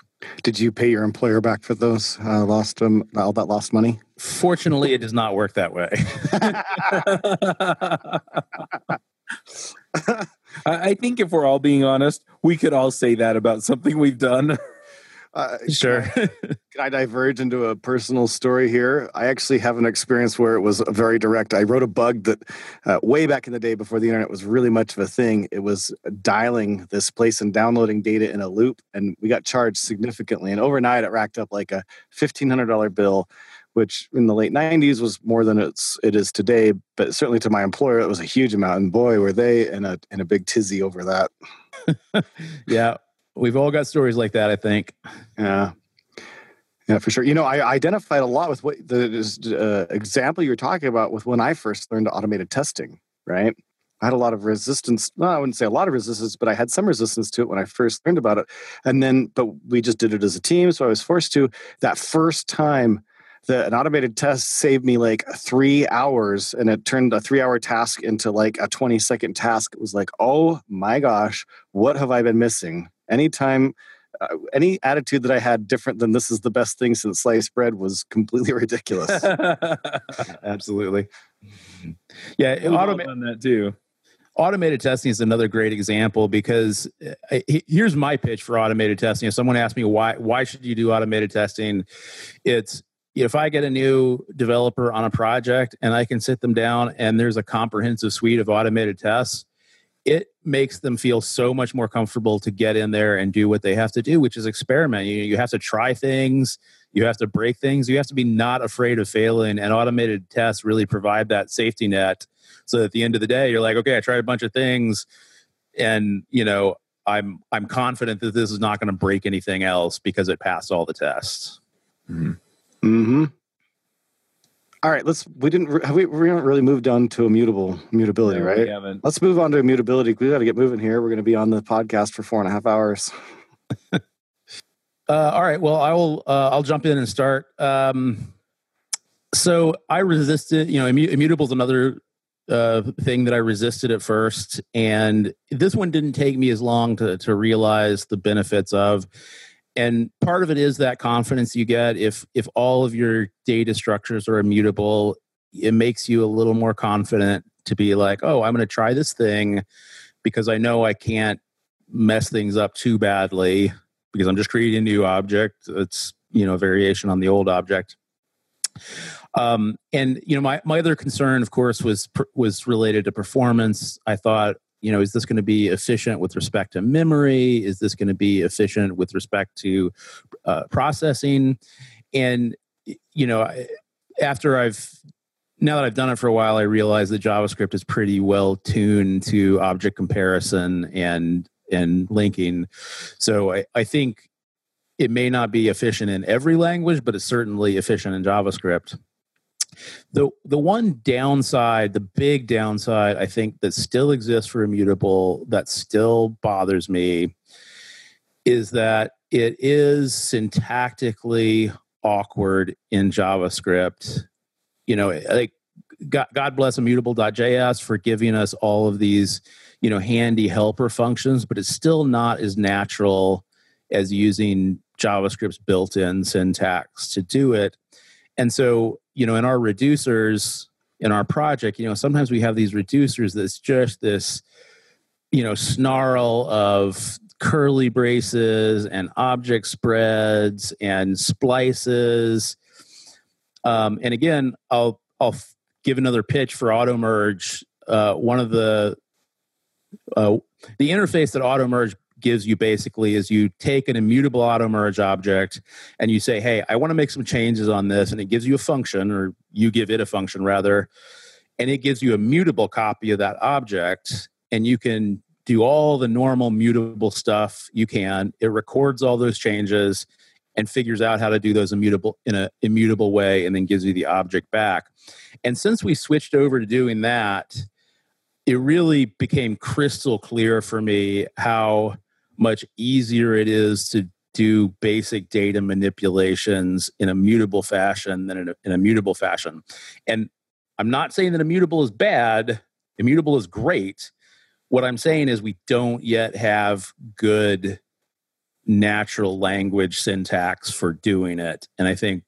Did you pay your employer back for those uh, lost um, all that lost money? Fortunately, it does not work that way. [laughs] [laughs] I I think if we're all being honest, we could all say that about something we've done. Uh, sure. Can I diverge into a personal story here? I actually have an experience where it was very direct. I wrote a bug that uh, way back in the day before the internet was really much of a thing. It was dialing this place and downloading data in a loop, and we got charged significantly. And overnight, it racked up like a $1,500 bill, which in the late 90s was more than it's, it is today. But certainly to my employer, it was a huge amount. And boy, were they in a, in a big tizzy over that. [laughs] yeah. We've all got stories like that, I think. Yeah. Yeah, for sure. You know, I identified a lot with what the uh, example you're talking about with when I first learned automated testing, right? I had a lot of resistance. No, I wouldn't say a lot of resistance, but I had some resistance to it when I first learned about it. And then, but we just did it as a team. So I was forced to. That first time, the, an automated test saved me like three hours and it turned a three hour task into like a 20 second task. It was like, oh my gosh, what have I been missing? Anytime uh, any attitude that I had different than this is the best thing since sliced bread was completely [laughs] ridiculous. [laughs] Absolutely. Yeah, We've all automa- done that too. automated testing is another great example because uh, here's my pitch for automated testing. If someone asks me why why should you do automated testing, it's if I get a new developer on a project and I can sit them down and there's a comprehensive suite of automated tests, it makes them feel so much more comfortable to get in there and do what they have to do, which is experiment. You, you have to try things, you have to break things, you have to be not afraid of failing. And automated tests really provide that safety net. So at the end of the day, you're like, okay, I tried a bunch of things. and you know i'm i'm confident that this is not going to break anything else because it passed all the tests mm-hmm. mm-hmm. All right, let's. We didn't. Have we, we haven't really moved on to immutable mutability, no, right? We haven't. Let's move on to immutability. We got to get moving here. We're going to be on the podcast for four and a half hours. uh, all right. Well, I will. Uh, I'll jump in and start. Um, so I resisted. You know, immutable is another uh, thing that I resisted at first, and this one didn't take me as long to to realize the benefits of and part of it is that confidence you get if if all of your data structures are immutable it makes you a little more confident to be like oh i'm going to try this thing because i know i can't mess things up too badly because i'm just creating a new object. It's you know variation on the old object. Um, and you know my, my other concern of course was was related to performance. I thought you know is this going to be efficient with respect to memory? Is this going to be efficient with respect to uh, processing? And you know after i've now that i've done it for a while i realize that javascript is pretty well tuned to object comparison and and linking. So i, I think it may not be efficient in every language but it's certainly efficient in javascript the the one downside, the big downside, I think that still exists for immutable that still bothers me is that it is syntactically awkward in JavaScript. You know, like God, God bless immutable.js for giving us all of these, you know, handy helper functions, but it's still not as natural as using JavaScript's built-in syntax to do it. And so you know in our reducers in our project you know sometimes we have these reducers that's just this you know snarl of curly braces and object spreads and splices. Um, and again i'll i'll give another pitch for Automerge. Uh, one of the uh, the interface that Automerge gives you basically is you take an immutable Automerge object and you say, hey, I want to make some changes on this. And it gives you a function, or you give it a function rather, and it gives you a mutable copy of that object. And you can do all the normal mutable stuff you can. It records all those changes and figures out how to do those immutable in an immutable way and then gives you the object back. And since we switched over to doing that, it really became crystal clear for me how much easier it is to do basic data manipulations in a mutable fashion than in a, in a mutable fashion. And I'm not saying that immutable is bad, immutable is great. What I'm saying is we don't yet have good natural language syntax for doing it. And I think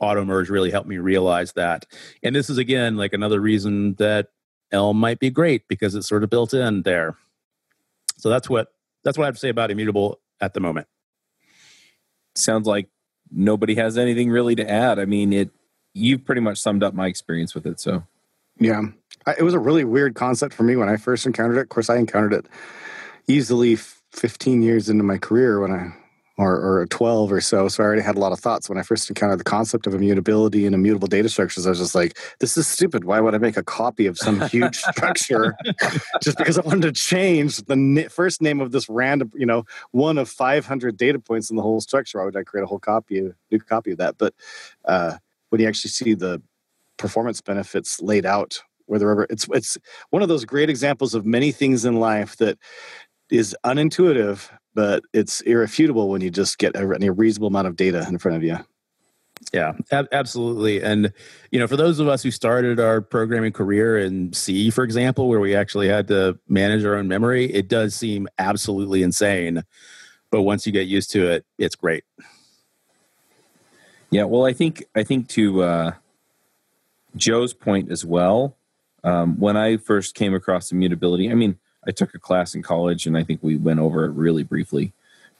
Automerge really helped me realize that. And this is again like another reason that Elm might be great because it's sort of built in there. So that's what that's what I have to say about immutable at the moment. Sounds like nobody has anything really to add. I mean, it you've pretty much summed up my experience with it. So, yeah, I, it was a really weird concept for me when I first encountered it. Of course, I encountered it easily 15 years into my career when I or, or 12 or so. So I already had a lot of thoughts when I first encountered the concept of immutability and immutable data structures. I was just like, this is stupid. Why would I make a copy of some huge [laughs] structure just because I wanted to change the first name of this random, you know, one of 500 data points in the whole structure? Why would I create a whole copy, a new copy of that? But uh, when you actually see the performance benefits laid out wherever it's it's one of those great examples of many things in life that is unintuitive but it's irrefutable when you just get a, a reasonable amount of data in front of you. Yeah, ab- absolutely. And you know, for those of us who started our programming career in C, for example, where we actually had to manage our own memory, it does seem absolutely insane. But once you get used to it, it's great. Yeah, well, I think I think to uh, Joe's point as well. Um, when I first came across immutability, I mean, I took a class in college, and I think we went over it really briefly.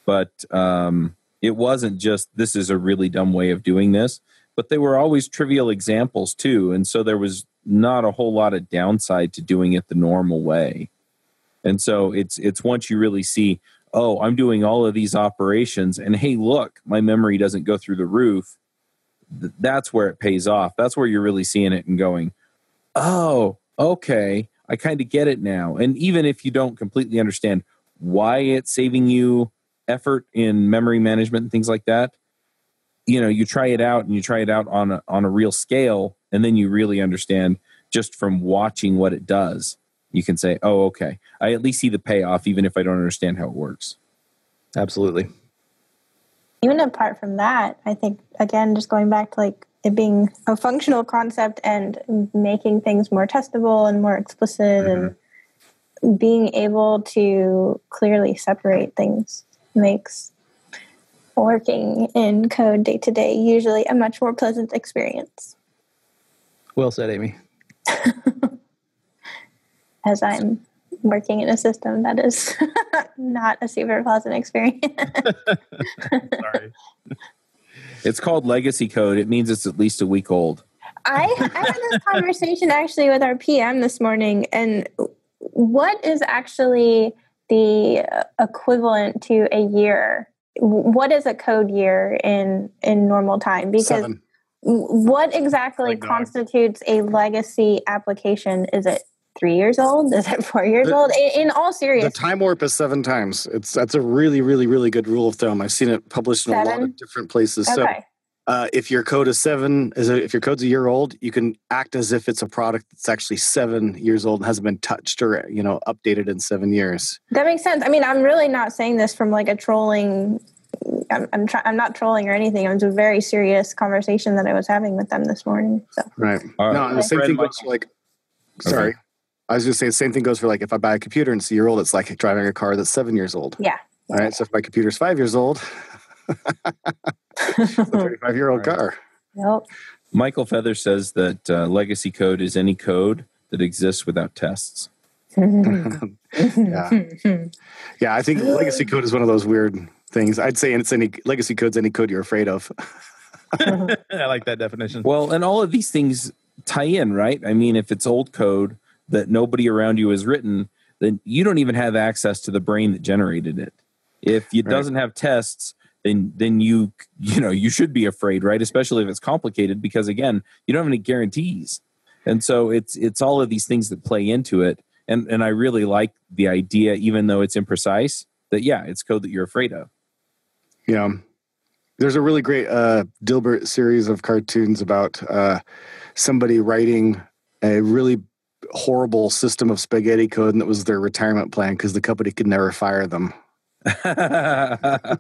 But um, it wasn't just this is a really dumb way of doing this, but they were always trivial examples too, and so there was not a whole lot of downside to doing it the normal way. And so it's it's once you really see, oh, I'm doing all of these operations, and hey, look, my memory doesn't go through the roof. That's where it pays off. That's where you're really seeing it and going, oh, okay, I kind of get it now. And even if you don't completely understand why it's saving you effort in memory management and things like that, you know, you try it out and you try it out on a, on a real scale, and then you really understand just from watching what it does. You can say, "Oh, okay, I at least see the payoff, even if I don't understand how it works." Absolutely. Even apart from that, I think again, just going back to like it being a functional concept and making things more testable and more explicit mm-hmm. and being able to clearly separate things makes working in code day to day usually a much more pleasant experience. Well said, Aimee. [laughs] As I'm working in a system that is [laughs] not a super pleasant experience. [laughs] Sorry. It's called legacy code. It means it's at least a week old. I, I had this [laughs] conversation actually with our PM this morning, and what is actually the equivalent to a year? What is a code year in in normal time? Because Seven. what exactly like constitutes a legacy application? Is it three years old? Is it four years the, old? In, in, all seriousness, the time warp is seven times. It's that's a really, really, really good rule of thumb. I've seen it published in seven? a lot of different places. Okay. So uh, if your code is seven, is a, if your code's a year old, you can act as if it's a product that's actually seven years old and hasn't been touched or you know updated in seven years. That makes sense. I mean, I'm really not saying this from like a trolling. I'm I'm, try, I'm not trolling or anything. It was a very serious conversation that I was having with them this morning. So right. no, the same thing goes like. Sorry. Okay. I was going to say the same thing goes for like if I buy a computer and it's a year old, it's like driving a car that's seven years old. Yeah. All right. So if my computer's five years old, [laughs] a [laughs] 35 year old car. Yep. Michael Feather says that uh, legacy code is any code that exists without tests. [laughs] yeah. Yeah. I think legacy code is one of those weird things. I'd say it's any legacy code's any code you're afraid of. I like that definition. Well, and all of these things tie in, right? I mean, if it's old code, that nobody around you has written, then you don't even have access to the brain that generated it. If it right. doesn't have tests, then then you you know you should be afraid, right? Especially if it's complicated, because again, you don't have any guarantees, and so it's it's all of these things that play into it. And and I really like the idea, even though it's imprecise, that yeah, it's code that you're afraid of. Yeah, there's a really great uh, Dilbert series of cartoons about uh, somebody writing a really horrible system of spaghetti code and that was their retirement plan because the company could never fire them. [laughs] [laughs] about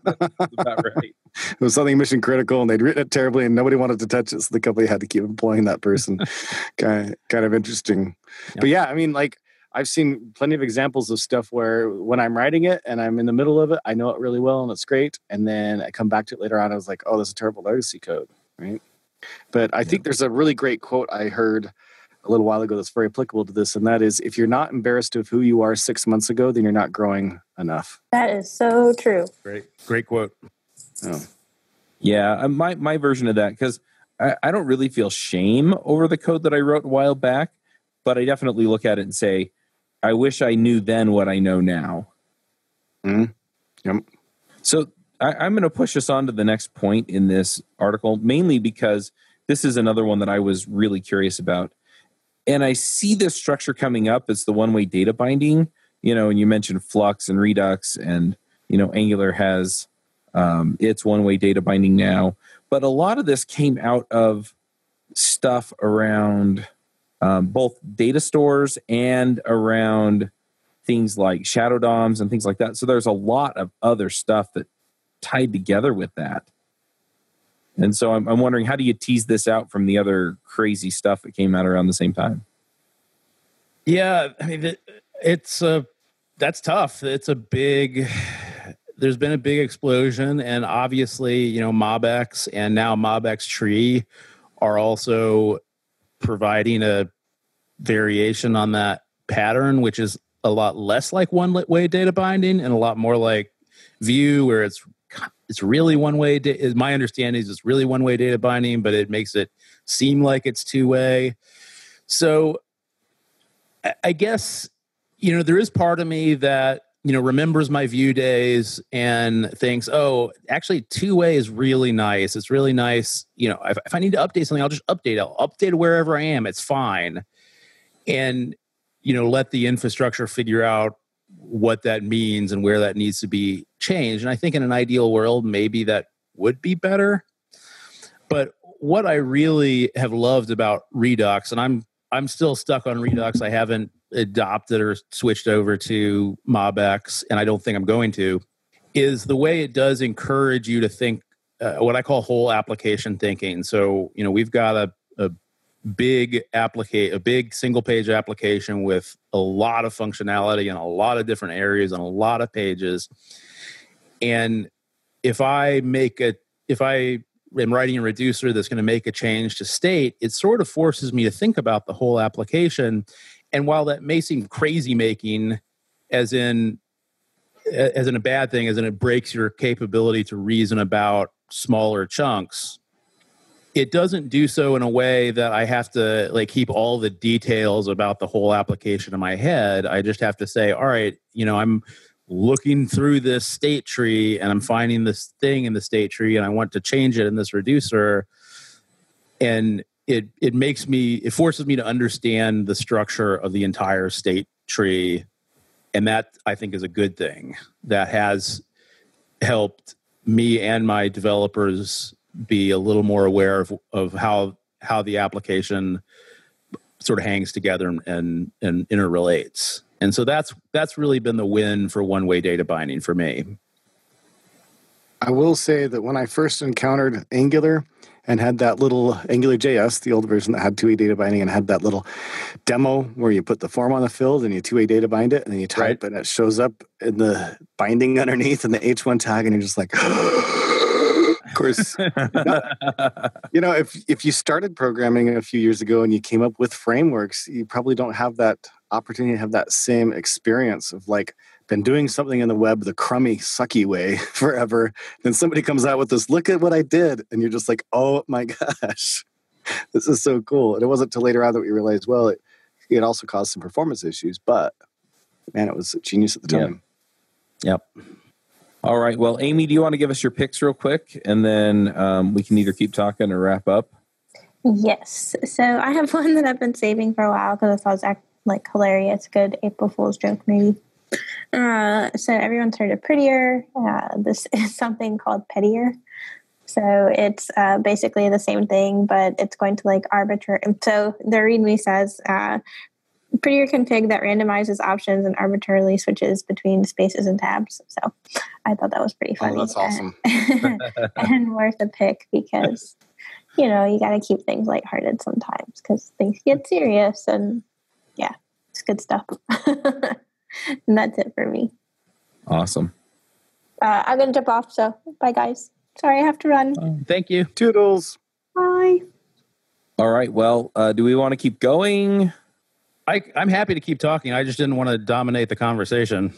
right. It was something mission critical and they'd written it terribly and nobody wanted to touch it. So the company had to keep employing that person. [laughs] kind, of, kind of interesting. Yeah. But yeah, I mean, like I've seen plenty of examples of stuff where when I'm writing it and I'm in the middle of it, I know it really well and it's great. And then I come back to it later on. I was like, oh, this is terrible legacy code. Right. But I yeah. think there's a really great quote I heard a little while ago that's very applicable to this, and that is if you're not embarrassed of who you are six months ago, then you're not growing enough. That is so true. Great, great quote. Oh. Yeah, uh, my my version of that because I, I don't really feel shame over the code that I wrote a while back, but I definitely look at it and say, I wish I knew then what I know now. Hmm. Yep. So I, am going to push us on to the next point in this article, mainly because this is another one that I was really curious about and I see this structure coming up as the one way data binding. You know, and you mentioned Flux and Redux, and you know, Angular has um, its one way data binding now. But a lot of this came out of stuff around um, both data stores and around things like shadow DOMs and things like that. So there's a lot of other stuff that tied together with that. And so I'm, I'm wondering, how do you tease this out from the other crazy stuff that came out around the same time? Yeah, I mean, it's a that's tough. It's a big. There's been a big explosion, and obviously, you know, MobX and now MobX Tree are also providing a variation on that pattern, which is a lot less like one way data binding and a lot more like Vue, where it's it's really one way. Is my understanding is it's really one way data binding, but it makes it seem like it's two way. So I guess you know there is part of me that you know remembers my Vue days and thinks oh actually two way is really nice it's really nice you know if, if i need to update something i'll just update i'll update wherever i am it's fine and you know let the infrastructure figure out what that means and where that needs to be changed. And I think in an ideal world, maybe that would be better. But what I really have loved about Redux, and I'm I'm still stuck on Redux. I haven't adopted or switched over to MobX, and I don't think I'm going to. Is the way it does encourage you to think uh, what I call whole application thinking. So you know we've got a, a big applicate a big single page application with a lot of functionality in a lot of different areas and a lot of pages. And if i make a if i am writing a reducer that's going to make a change to state it sort of forces me to think about the whole application. And while that may seem crazy making as in as in a bad thing as in it breaks your capability to reason about smaller chunks it doesn't do so in a way that I have to like keep all the details about the whole application in my head. I just have to say, all right, you know, I'm looking through this state tree and I'm finding this thing in the state tree and I want to change it in this reducer. And it it makes me it forces me to understand the structure of the entire state tree. And that I think is a good thing. That has helped me and my developers be a little more aware of, of how how the application sort of hangs together and, and, and interrelates. And so that's that's really been the win for one-way data binding for me. I will say that when I first encountered Angular and had that little Angular JS, the old version that had two-way data binding and had that little demo where you put the form on the field and you two-way data bind it and then you type right. and it shows up in the binding underneath and the H1 tag and you're just like [gasps] [laughs] course, you know, if if you started programming a few years ago and you came up with frameworks, you probably don't have that opportunity to have that same experience of like been doing something in the web the crummy, sucky way [laughs] forever. Then somebody comes out with this, look at what I did, and you're just like, oh my [laughs] gosh, this is so cool. And it wasn't until later on that we realized, well, it, it also caused some performance issues, but man, it was genius at the time. Yep. yep. All right. Well, Aimee, do you want to give us your picks real quick, and then um, we can either keep talking or wrap up? Yes. So I have [laughs] one that I've been saving for a while because I thought it was like hilarious, good April Fool's joke, maybe. Uh, so everyone's heard of Prettier. Uh, this [laughs] is something called Pettier. So it's uh, basically the same thing, but it's going to like arbitrary. So the README says uh, prettier config that randomizes options and arbitrarily switches between spaces and tabs. So I thought that was pretty funny. Oh, that's awesome. [laughs] And, and worth a pick because, you know, you got to keep things lighthearted sometimes because things get serious. And yeah, it's good stuff. [laughs] and that's it for me. Awesome. Uh, I'm going to jump off. So bye, guys. Sorry, I have to run. Uh, thank you. Toodles. Bye. All right. Well, uh, do we want to keep going? I, I'm happy to keep talking. I just didn't want to dominate the conversation.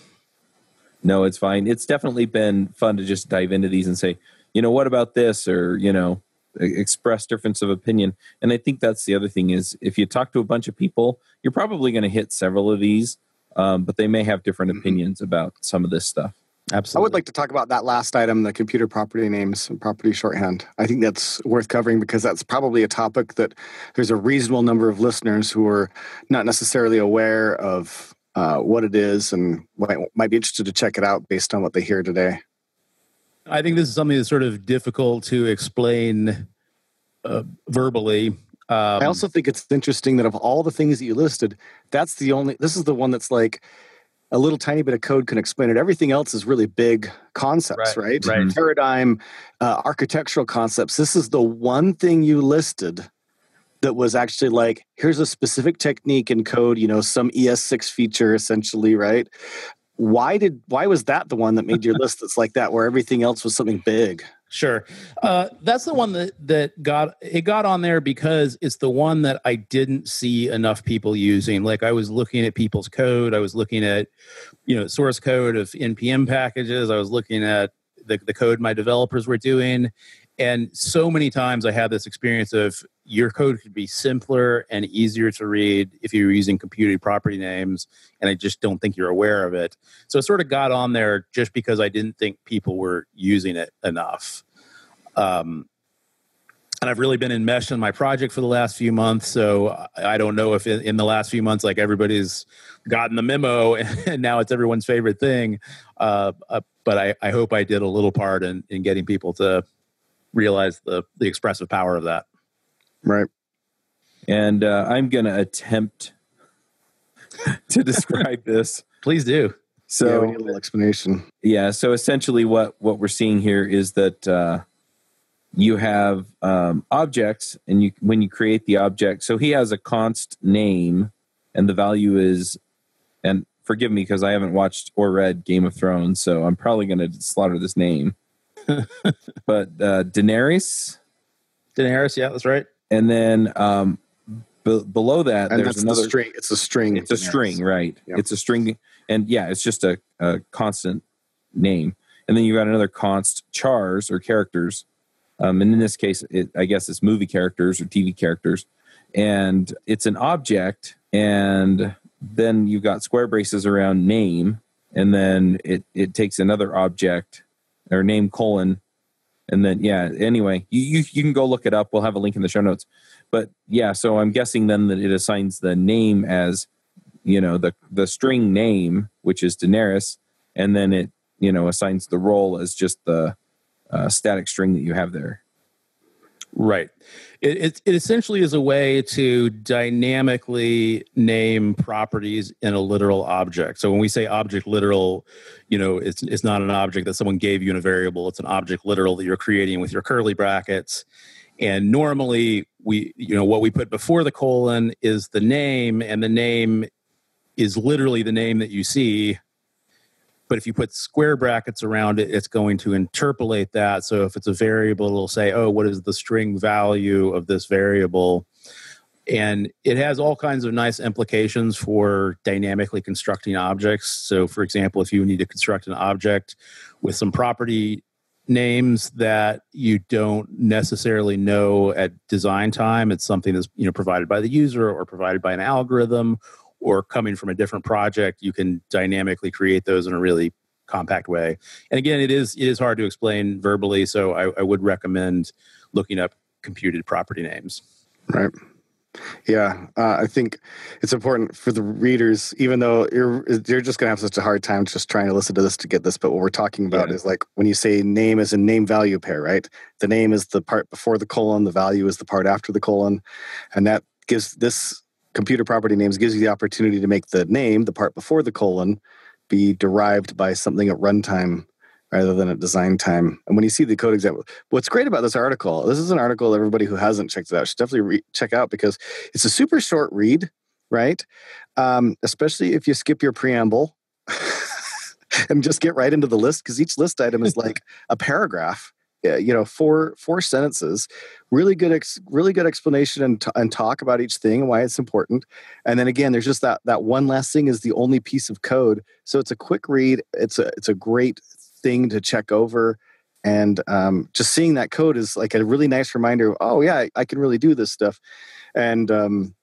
No, it's fine. It's definitely been fun to just dive into these and say, you know, what about this, or you know, express difference of opinion. And I think that's the other thing is if you talk to a bunch of people, you're probably going to hit several of these, um, but they may have different mm-hmm. opinions about some of this stuff. Absolutely. I would like to talk about that last item, the computed property names and property shorthand. I think that's worth covering because that's probably a topic that there's a reasonable number of listeners who are not necessarily aware of uh, what it is and might, might be interested to check it out based on what they hear today. I think this is something that's sort of difficult to explain uh, verbally. Um, I also think it's interesting that of all the things that you listed, that's the only, this is the one that's like, a little tiny bit of code can explain it. Everything else is really big concepts, right? Right. right. Paradigm, uh, architectural concepts. This is the one thing you listed that was actually like, here's a specific technique in code, you know, some ES6 feature essentially, right? Why did why was that the one that made your [laughs] list that's like that, where everything else was something big? Sure. Uh, that's the one that that got it got on there because it's the one that I didn't see enough people using. Like I was looking at people's code, I was looking at you know source code of npm packages, I was looking at the, the code my developers were doing, and so many times I had this experience of your code could be simpler and easier to read if you were using computed property names, and I just don't think you're aware of it. So it sort of got on there just because I didn't think people were using it enough. Um, and I've really been enmeshed in my project for the last few months. So I don't know if in, the last few months, like everybody's gotten the memo [laughs] and now it's everyone's favorite thing. Uh, uh, but I, I hope I did a little part in, in getting people to realize the, the expressive power of that. Right. And uh, I'm going to attempt to [laughs] describe this. Please do. So yeah, So we need a little explanation. Yeah. So essentially, what what we're seeing here is that uh, you have um, objects, and you when you create the object, so he has a const name, and the value is, and forgive me because I haven't watched or read Game of Thrones, so I'm probably going to slaughter this name. [laughs] but uh, Daenerys, Daenerys, yeah, that's right. and then um, be- below that, And there's another the string. It's a string. it's a Daenerys. string, right? Yep. It's a string, and yeah, it's just a, a constant name. And then you got another const chars or characters. Um, and in this case, it, I guess it's movie characters or TV characters, and it's an object. And then you've got square braces around name, and then it it takes another object or name colon, and then yeah. Anyway, you you, you can go look it up. We'll have a link in the show notes. But yeah, so I'm guessing then that it assigns the name as you know the the string name which is daenerys and then it you know assigns the role as just the uh, static string that you have there Right. It, it, it essentially is a way to dynamically name properties in a literal object. So when we say object literal, you know, it's, it's not an object that someone gave you in a variable. It's an object literal that you're creating with your curly brackets. And normally we, you know, what we put before the colon is the name and the name is literally the name that you see but if you put square brackets around it, it's going to interpolate that. So if it's a variable, it'll say, oh, what is the string value of this variable? And it has all kinds of nice implications for dynamically constructing objects. So, for example, if you need to construct an object with some property names that you don't necessarily know at design time, it's something that's you know provided by the user or provided by an algorithm or coming from a different project, you can dynamically create those in a really compact way. And again, it is it is hard to explain verbally, so I, I would recommend looking up computed property names. Right. Yeah, uh, I think it's important for the readers, even though you're you're just gonna have such a hard time just trying to listen to this to get this. But what we're talking about Yeah. is like when you say name is a name value pair, right? The name is the part before the colon, the value is the part after the colon, and that gives this computed property names gives you the opportunity to make the name, the part before the colon, be derived by something at runtime rather than at design time. And when you see the code example, what's great about this article, this is an article everybody who hasn't checked it out should definitely re- check out because it's a super short read, right? Um, especially if you skip your preamble [laughs] and just get right into the list because each list item is [laughs] like a paragraph. Yeah, you know, four four sentences, really good, ex, really good explanation and, t- and talk about each thing and why it's important. And then again, there's just that that one last thing is the only piece of code, so it's a quick read. It's a it's a great thing to check over and um, just seeing that code is like a really nice reminder of oh yeah I, I can really do this stuff and um,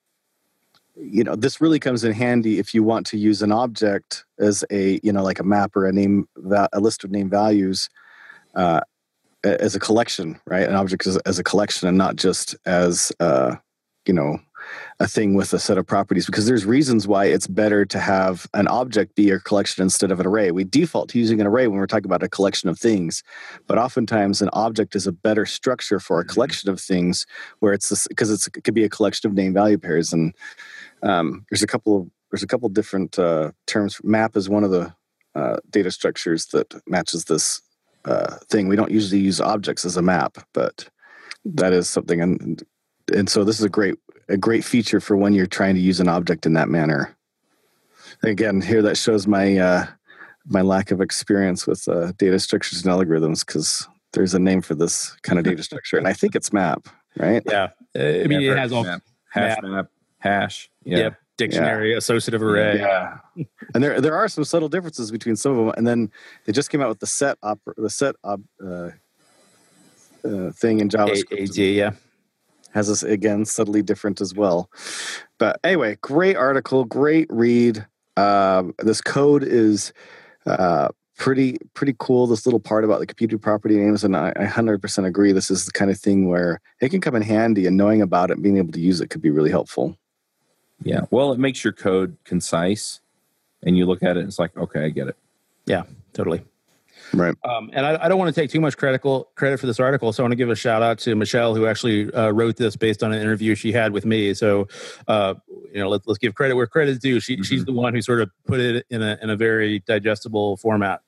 you know this really comes in handy if you want to use an object as a you know like a map or a name a list of name values uh, as a collection right an object as, as a collection and not just as uh, you know a thing with a set of properties because there's reasons why it's better to have an object be a collection instead of an array. We default to using an array when we're talking about a collection of things, but oftentimes an object is a better structure for a collection of things where it's because it's it could be a collection of name value pairs and um, there's a couple of there's a couple different uh, terms. Map is one of the uh, data structures that matches this uh, thing. We don't usually use objects as a map, but that is something and and so this is a great a great feature for when you're trying to use an object in that manner. Again, here that shows my uh, my lack of experience with uh, data structures and algorithms because there's a name for this kind of data structure, and I think it's map, right? Yeah, Uh, I mean Yeah, it has all map, hash map. map, hash. Yeah. Yep. Dictionary, associative array. Yeah, and there there are some subtle differences between some of them, and then they just came out with the set op the set op, uh, uh, thing in JavaScript. AD, yeah. has this again subtly different as well. But anyway, great article, great read. Um, this code is uh, pretty pretty cool. This little part about the computed property names, and I, I 100% agree. This is the kind of thing where it can come in handy, and knowing about it, and being able to use it, could be really helpful. Yeah. Well, it makes your code concise, and you look at it, and it's like, okay, I get it. Yeah, totally. Right. Um, and I, I, don't want to take too much critical credit for this article, so I want to give a shout out to Michelle, who actually uh, wrote this based on an interview she had with me. So, uh, you know, let, us give credit where credit is due. She, mm-hmm. She's the one who sort of put it in a in a very digestible format.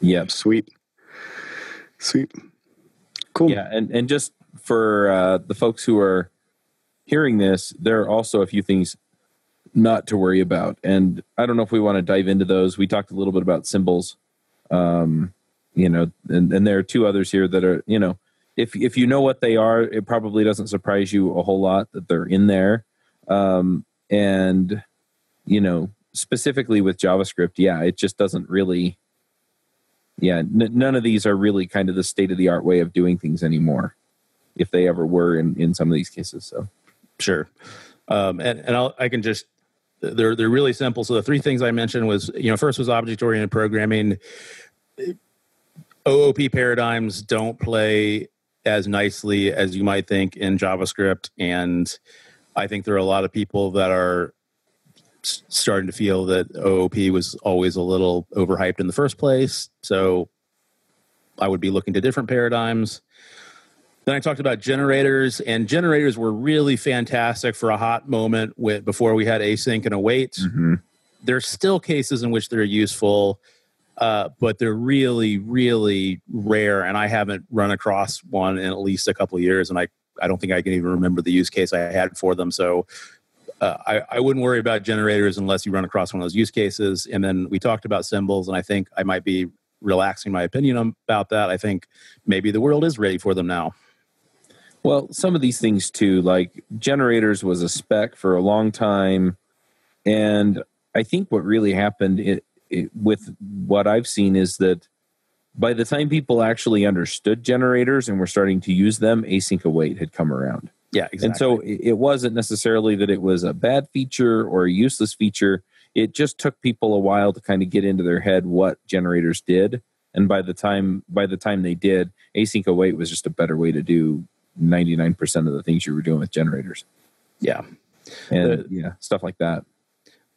Yep. Sweet. Sweet. Cool. Yeah, and and just for uh, the folks who are hearing this, there are also a few things not to worry about. And I don't know if we want to dive into those. We talked a little bit about symbols, um, you know, and, and there are two others here that are, you know, if if you know what they are, it probably doesn't surprise you a whole lot that they're in there. Um, and you know, specifically with JavaScript, yeah, it just doesn't really. Yeah, n- none of these are really kind of the state of the art way of doing things anymore, if they ever were in in some of these cases. So, sure, um, and and I'll, I can just they're they're really simple. So the three things I mentioned was you know first was object oriented programming. OOP paradigms don't play as nicely as you might think in JavaScript, and I think there are a lot of people that are starting to feel that OOP was always a little overhyped in the first place. So I would be looking to different paradigms. Then I talked about generators, and generators were really fantastic for a hot moment with, before we had async and await. Mm-hmm. There's still cases in which they're useful, uh, but they're really, really rare. And I haven't run across one in at least a couple of years, and I, I don't think I can even remember the use case I had for them. So uh, I, I wouldn't worry about generators unless you run across one of those use cases. And then we talked about symbols, and I think I might be relaxing my opinion about that. I think maybe the world is ready for them now. Well, some of these things too, like generators was a spec for a long time. And I think what really happened it, it, with what I've seen is that by the time people actually understood generators and were starting to use them, async await had come around. Yeah, exactly. And so it wasn't necessarily that it was a bad feature or a useless feature. It just took people a while to kind of get into their head what generators did. And by the time by the time they did, async await was just a better way to do 99% of the things you were doing with generators. Yeah. And the, yeah, stuff like that.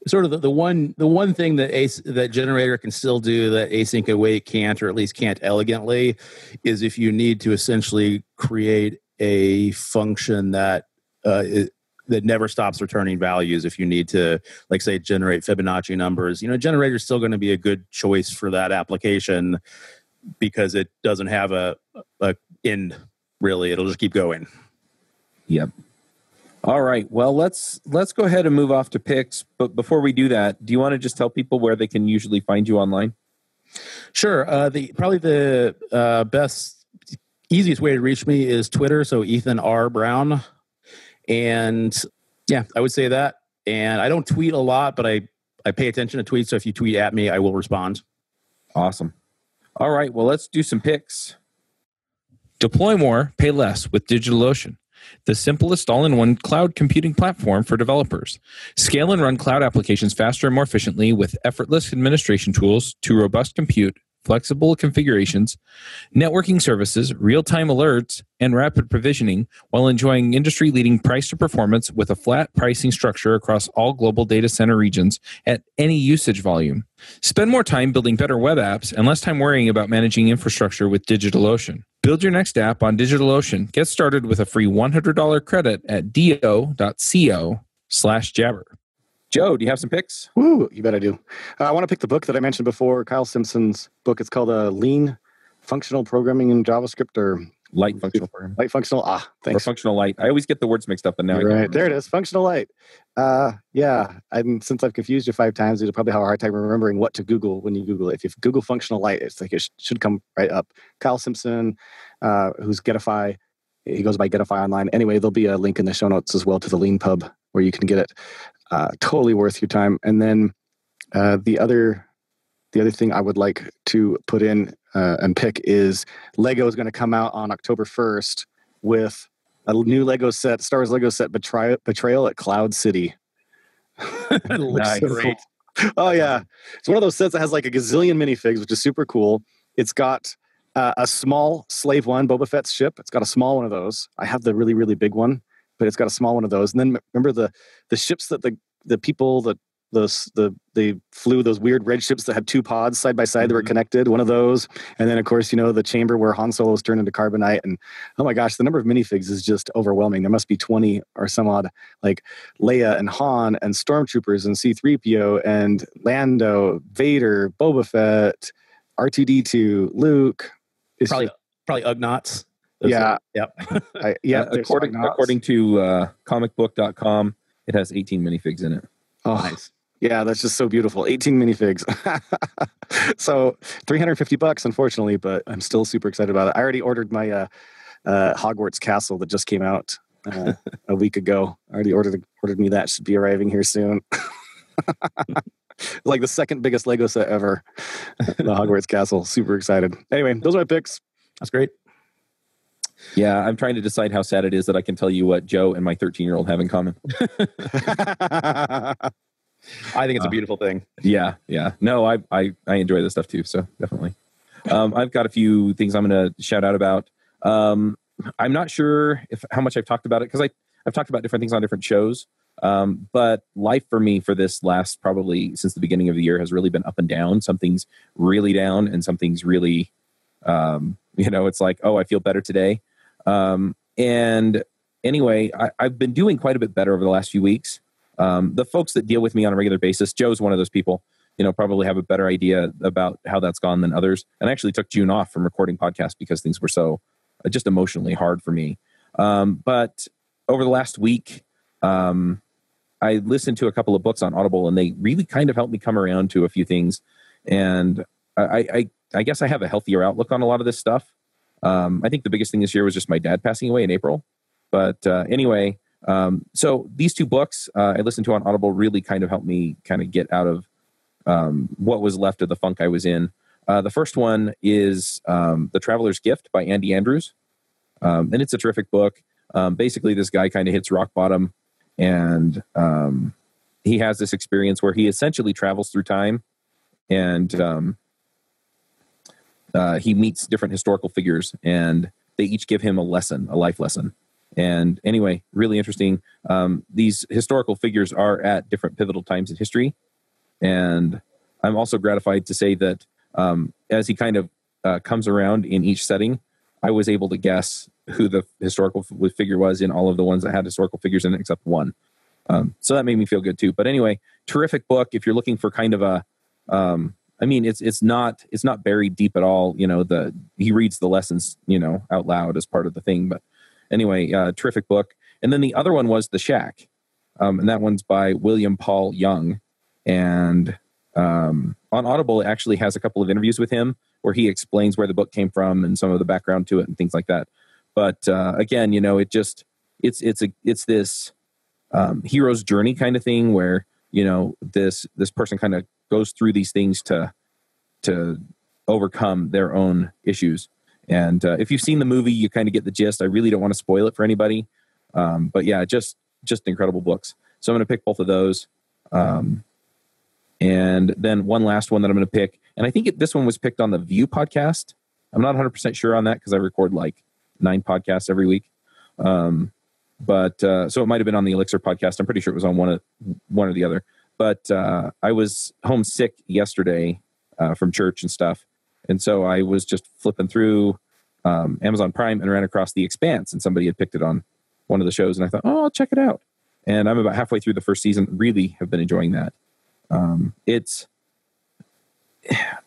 Sort of the, the one the one thing that ace that generator can still do that async await can't or at least can't elegantly is if you need to essentially create a function that uh, that never stops returning values if you need to like say generate fibonacci numbers you know generator is still going to be a good choice for that application because it doesn't have a, a end really it'll just keep going. Yep. All right. Well let's let's go ahead and move off to picks. But before we do that do you want to just tell people where they can usually find you online? Sure. Uh, the probably the uh, best easiest way to reach me is twitter. So ethan r. Brown. And yeah i would say that. And i don't tweet a lot but i i pay attention to tweets. So if you tweet at me i will respond. Awesome. All right. Well let's do some picks Deploy more, pay less with DigitalOcean, the simplest all in one cloud computing platform for developers. Scale and run cloud applications faster and more efficiently with effortless administration tools to robust compute flexible configurations, networking services, real time alerts, and rapid provisioning while enjoying industry leading price to performance with a flat pricing structure across all global data center regions at any usage volume. Spend more time building better web apps and less time worrying about managing infrastructure with DigitalOcean. Build your next app on DigitalOcean. Get started with a free $100 credit at do.co slash jabber. Joe, do you have some picks? Woo, you bet I do. Uh, I want to pick the book that I mentioned before, Kyle Simpson's book. It's called uh, Lean Functional Programming in JavaScript or Light Functional Programming. Light Functional. Ah, thanks. Or Functional Light. I always get the words mixed up, and now right there it is. Functional Light. Uh, yeah, and since I've confused you five times, you'll probably have a hard time remembering what to Google when you Google it. If you Google Functional Light, it's like it sh- should come right up. Kyle Simpson, uh, who's Getify. He goes by Getify online. Anyway, there'll be a link in the show notes as well to the Leanpub where you can get it uh, totally worth your time. And then uh, the other the other thing I would like to put in uh, and pick is Lego is going to come out on October first with a new Lego set, Star Wars Lego set, Betrayal, Betrayal at Cloud City. [laughs] [laughs] looks nice. great. oh yeah, it's one of those sets that has like a gazillion minifigs, which is super cool. It's got uh, a small Slave One Boba Fett's ship. It's got a small one of those. I have the really really big one, but it's got a small one of those. And then remember the the ships that the the people that those the they flew those weird red ships that had two pods side by side mm-hmm. that were mm-hmm. connected. One of those, and then of course you know the chamber where Han Solo was turned into carbonite. And oh my gosh, the number of minifigs is just overwhelming. There must be twenty or some odd, like Leia and Han and stormtroopers and C three PO and Lando, Vader, Boba Fett, R two D two, Luke. It's probably just, probably Ugnaughts. yeah. yep. I, yeah. according according to uh, comicbook.com, it has 18 minifigs in it. Oh, nice. Yeah, that's just so beautiful. 18 minifigs. [laughs] so 350 bucks, unfortunately, but I'm still super excited about it. I already ordered my uh, uh, Hogwarts Castle that just came out uh, [laughs] a week ago. I already ordered ordered me that. Should be arriving here soon. [laughs] like the second biggest Lego set ever. the Hogwarts Castle. Super excited. Anyway, those are my picks. That's great. Yeah, I'm trying to decide how sad it is that I can tell you what Joe and my 13 year old have in common. I think it's a uh, beautiful thing. Yeah, yeah. No, I I, I enjoy this stuff too. So definitely. Um, I've got a few things I'm going to shout out about. Um, I'm not sure if how much I've talked about it because I I've talked about different things on different shows. Um, but life for me for this last probably since the beginning of the year has really been up and down. Something's really down and something's really, um, you know, it's like, oh, I feel better today. Um, and anyway, I, have been doing quite a bit better over the last few weeks. Um, the folks that deal with me on a regular basis, Joe's one of those people, you know, probably have a better idea about how that's gone than others. And I actually took June off from recording podcasts because things were so uh, just emotionally hard for me. Um, but over the last week, um, I listened to a couple of books on Audible, and they really kind of helped me come around to a few things. And I, I, I guess I have a healthier outlook on a lot of this stuff. Um, I think the biggest thing this year was just my dad passing away in April. But uh, anyway, um, so these two books uh, I listened to on Audible really kind of helped me kind of get out of um, what was left of the funk I was in. Uh, the first one is um, The Traveler's Gift by Andy Andrews. Um, and it's a terrific book. Um, basically, this guy kind of hits rock bottom and um, he has this experience where he essentially travels through time and uh, he meets different historical figures and they each give him a lesson, a life lesson. And anyway, really interesting. Um, these historical figures are at different pivotal times in history. And I'm also gratified to say that um, as he kind of uh, comes around in each setting, I was able to guess who the historical figure was in all of the ones that had historical figures in it, except one. Um, so that made me feel good too. But anyway, terrific book. If you're looking for kind of a um, I mean, it's it's not it's not buried deep at all. You know, the he reads the lessons, you know, out loud as part of the thing. But anyway, uh, terrific book. And then the other one was The Shack, um, and that one's by William Paul Young. And um, on Audible, it actually has a couple of interviews with him where he explains where the book came from and some of the background to it and things like that. But uh, again, you know, it just it's it's a it's this um, hero's journey kind of thing where you know this this person kind of goes through these things to to overcome their own issues. And uh, if you've seen the movie, you kind of get the gist. I really don't want to spoil it for anybody, um, but yeah, just just incredible books. So I'm going to pick both of those. Um, and then one last one that I'm going to pick, and I think it, this one was picked on the Vue podcast. I'm not 100 percent sure on that because I record like nine podcasts every week. Um, but uh, so it might have been on the Elixir podcast. I'm pretty sure it was on one of one or the other. But uh, I was homesick yesterday uh, from church and stuff, and so I was just flipping through um, Amazon Prime and ran across The Expanse, and somebody had picked it on one of the shows, and I thought, oh, I'll check it out. And I'm about halfway through the first season. Really have been enjoying that. Um, it's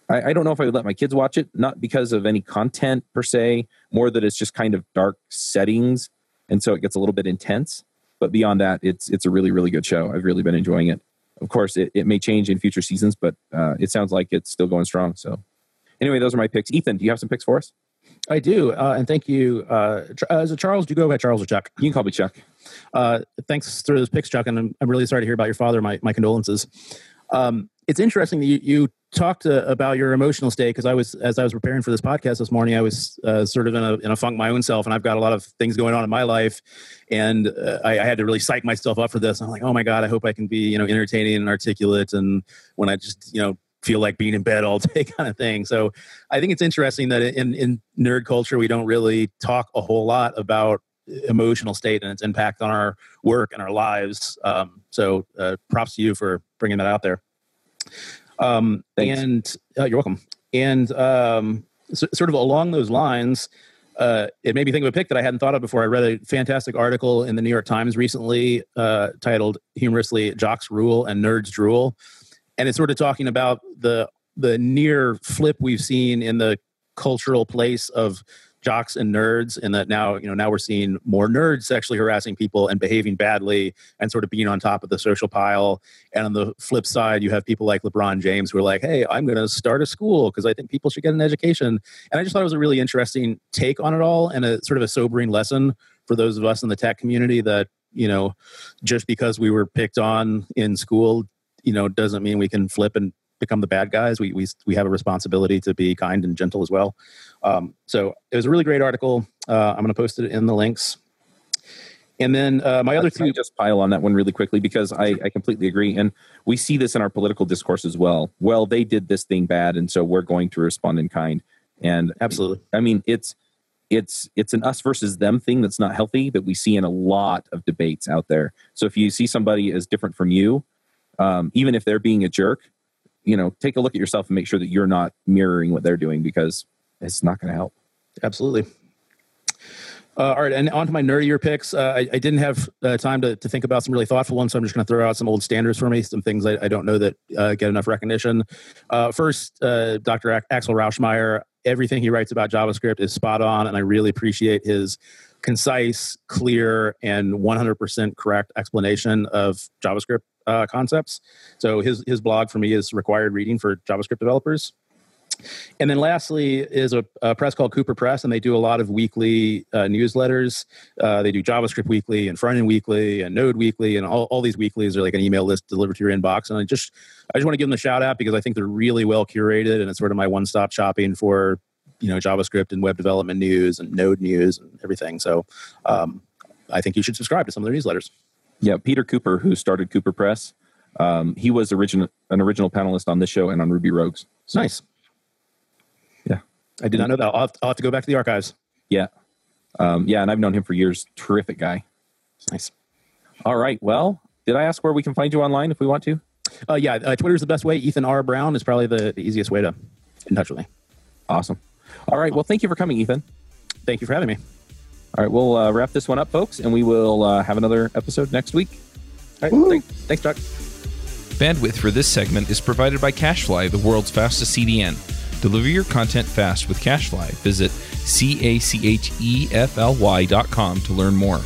I, I, don't know if I would let my kids watch it, not because of any content per se, more that it's just kind of dark settings, and so it gets a little bit intense. But beyond that, it's it's a really really good show. I've really been enjoying it of course, it, it may change in future seasons, but uh, it sounds like it's still going strong. So, anyway, those are my picks. Ethan, do you have some picks for us? I do, uh, and thank you. Uh, as uh, a Charles, do you go by Charles or Chuck? You can call me Chuck. Uh, thanks for those picks, Chuck, and I'm, I'm really sorry to hear about your father. My my condolences. Um, it's interesting that you, you talked uh, about your emotional state because I was, as I was preparing for this podcast this morning, I was uh, sort of in a, in a funk my own self, and I've got a lot of things going on in my life, and uh, I, I, had to really psych myself up for this. I'm like, oh my god, I hope I can be, you know, entertaining and articulate, and when I just, you know, feel like being in bed all [laughs] day kind of thing. So I think it's interesting that in in nerd culture we don't really talk a whole lot about emotional state and its impact on our work and our lives. Um, so uh, props to you for bringing that out there. Um, and uh, you're welcome. And um, so, sort of along those lines, uh, it made me think of a pick that I hadn't thought of before. I read a fantastic article in the New York Times recently uh, titled humorously "Jocks Rule and Nerds Drool," and it's sort of talking about the the near flip we've seen in the cultural place of jocks and nerds and that now you know now we're seeing more nerds sexually harassing people and behaving badly and sort of being on top of the social pile. And on the flip side you have people like lebron james who are like hey i'm going to start a school because i think people should get an education. And i just thought it was a really interesting take on it all and a sort of a sobering lesson for those of us in the tech community that you know just because we were picked on in school you know it doesn't mean we can flip and become the bad guys. We we we have a responsibility to be kind and gentle as well. Um, so it was a really great article. Uh, I'm going to post it in the links. And then uh, my other two. just pile on that one really quickly because I, I completely agree. And we see this in our political discourse as well. Well, they did this thing bad, and so we're going to respond in kind. And absolutely, I mean, it's it's it's an us versus them thing that's not healthy that we see in a lot of debates out there. So if you see somebody as different from you, um, even if they're being a jerk, you know, take a look at yourself and make sure that you're not mirroring what they're doing because it's not going to help. Absolutely. Uh, all right, and on to my nerdier picks. Uh, I, I, didn't have uh, time to, to think about some really thoughtful ones, so I'm just going to throw out some old standards for me, some things I, I don't know that uh, get enough recognition. Uh, first, uh, Dr. Axel Rauschmayer, everything he writes about JavaScript is spot on, and I really appreciate his concise, clear, and 100% correct explanation of JavaScript uh, concepts. So his his blog for me is required reading for JavaScript developers. And then lastly is a, a, press called Cooper Press, and they do a lot of weekly uh, newsletters. Uh, they do JavaScript Weekly and Front End Weekly and Node Weekly, and all, all these weeklies are like an email list delivered to your inbox. And I just I just want to give them a shout out because I think they're really well curated, and it's sort of my one stop shopping for you know JavaScript and web development news and Node news and everything. So um, I think you should subscribe to some of their newsletters. Yeah, Peter Cooper, who started Cooper Press, um, he was original an original panelist on this show and on Ruby Rogues. So, nice. Yeah, I did not know that. I'll have, to, I'll have to go back to the archives. Yeah, um, yeah, and I've known him for years. Terrific guy. Nice. All right. Well, did I ask where we can find you online if we want to? Uh, yeah, uh, Twitter is the best way. Ethan R. Brown is probably the, the easiest way to in touch with me. Awesome. All right. Well, thank you for coming, Ethan. Thank you for having me. All right, we'll uh, wrap this one up, folks, and we will uh, have another episode next week. All right, thanks, thanks, Chuck. Bandwidth for this segment is provided by CacheFly, the world's fastest CDN. Deliver your content fast with CacheFly. Visit C A C H E F L Y dot com to learn more.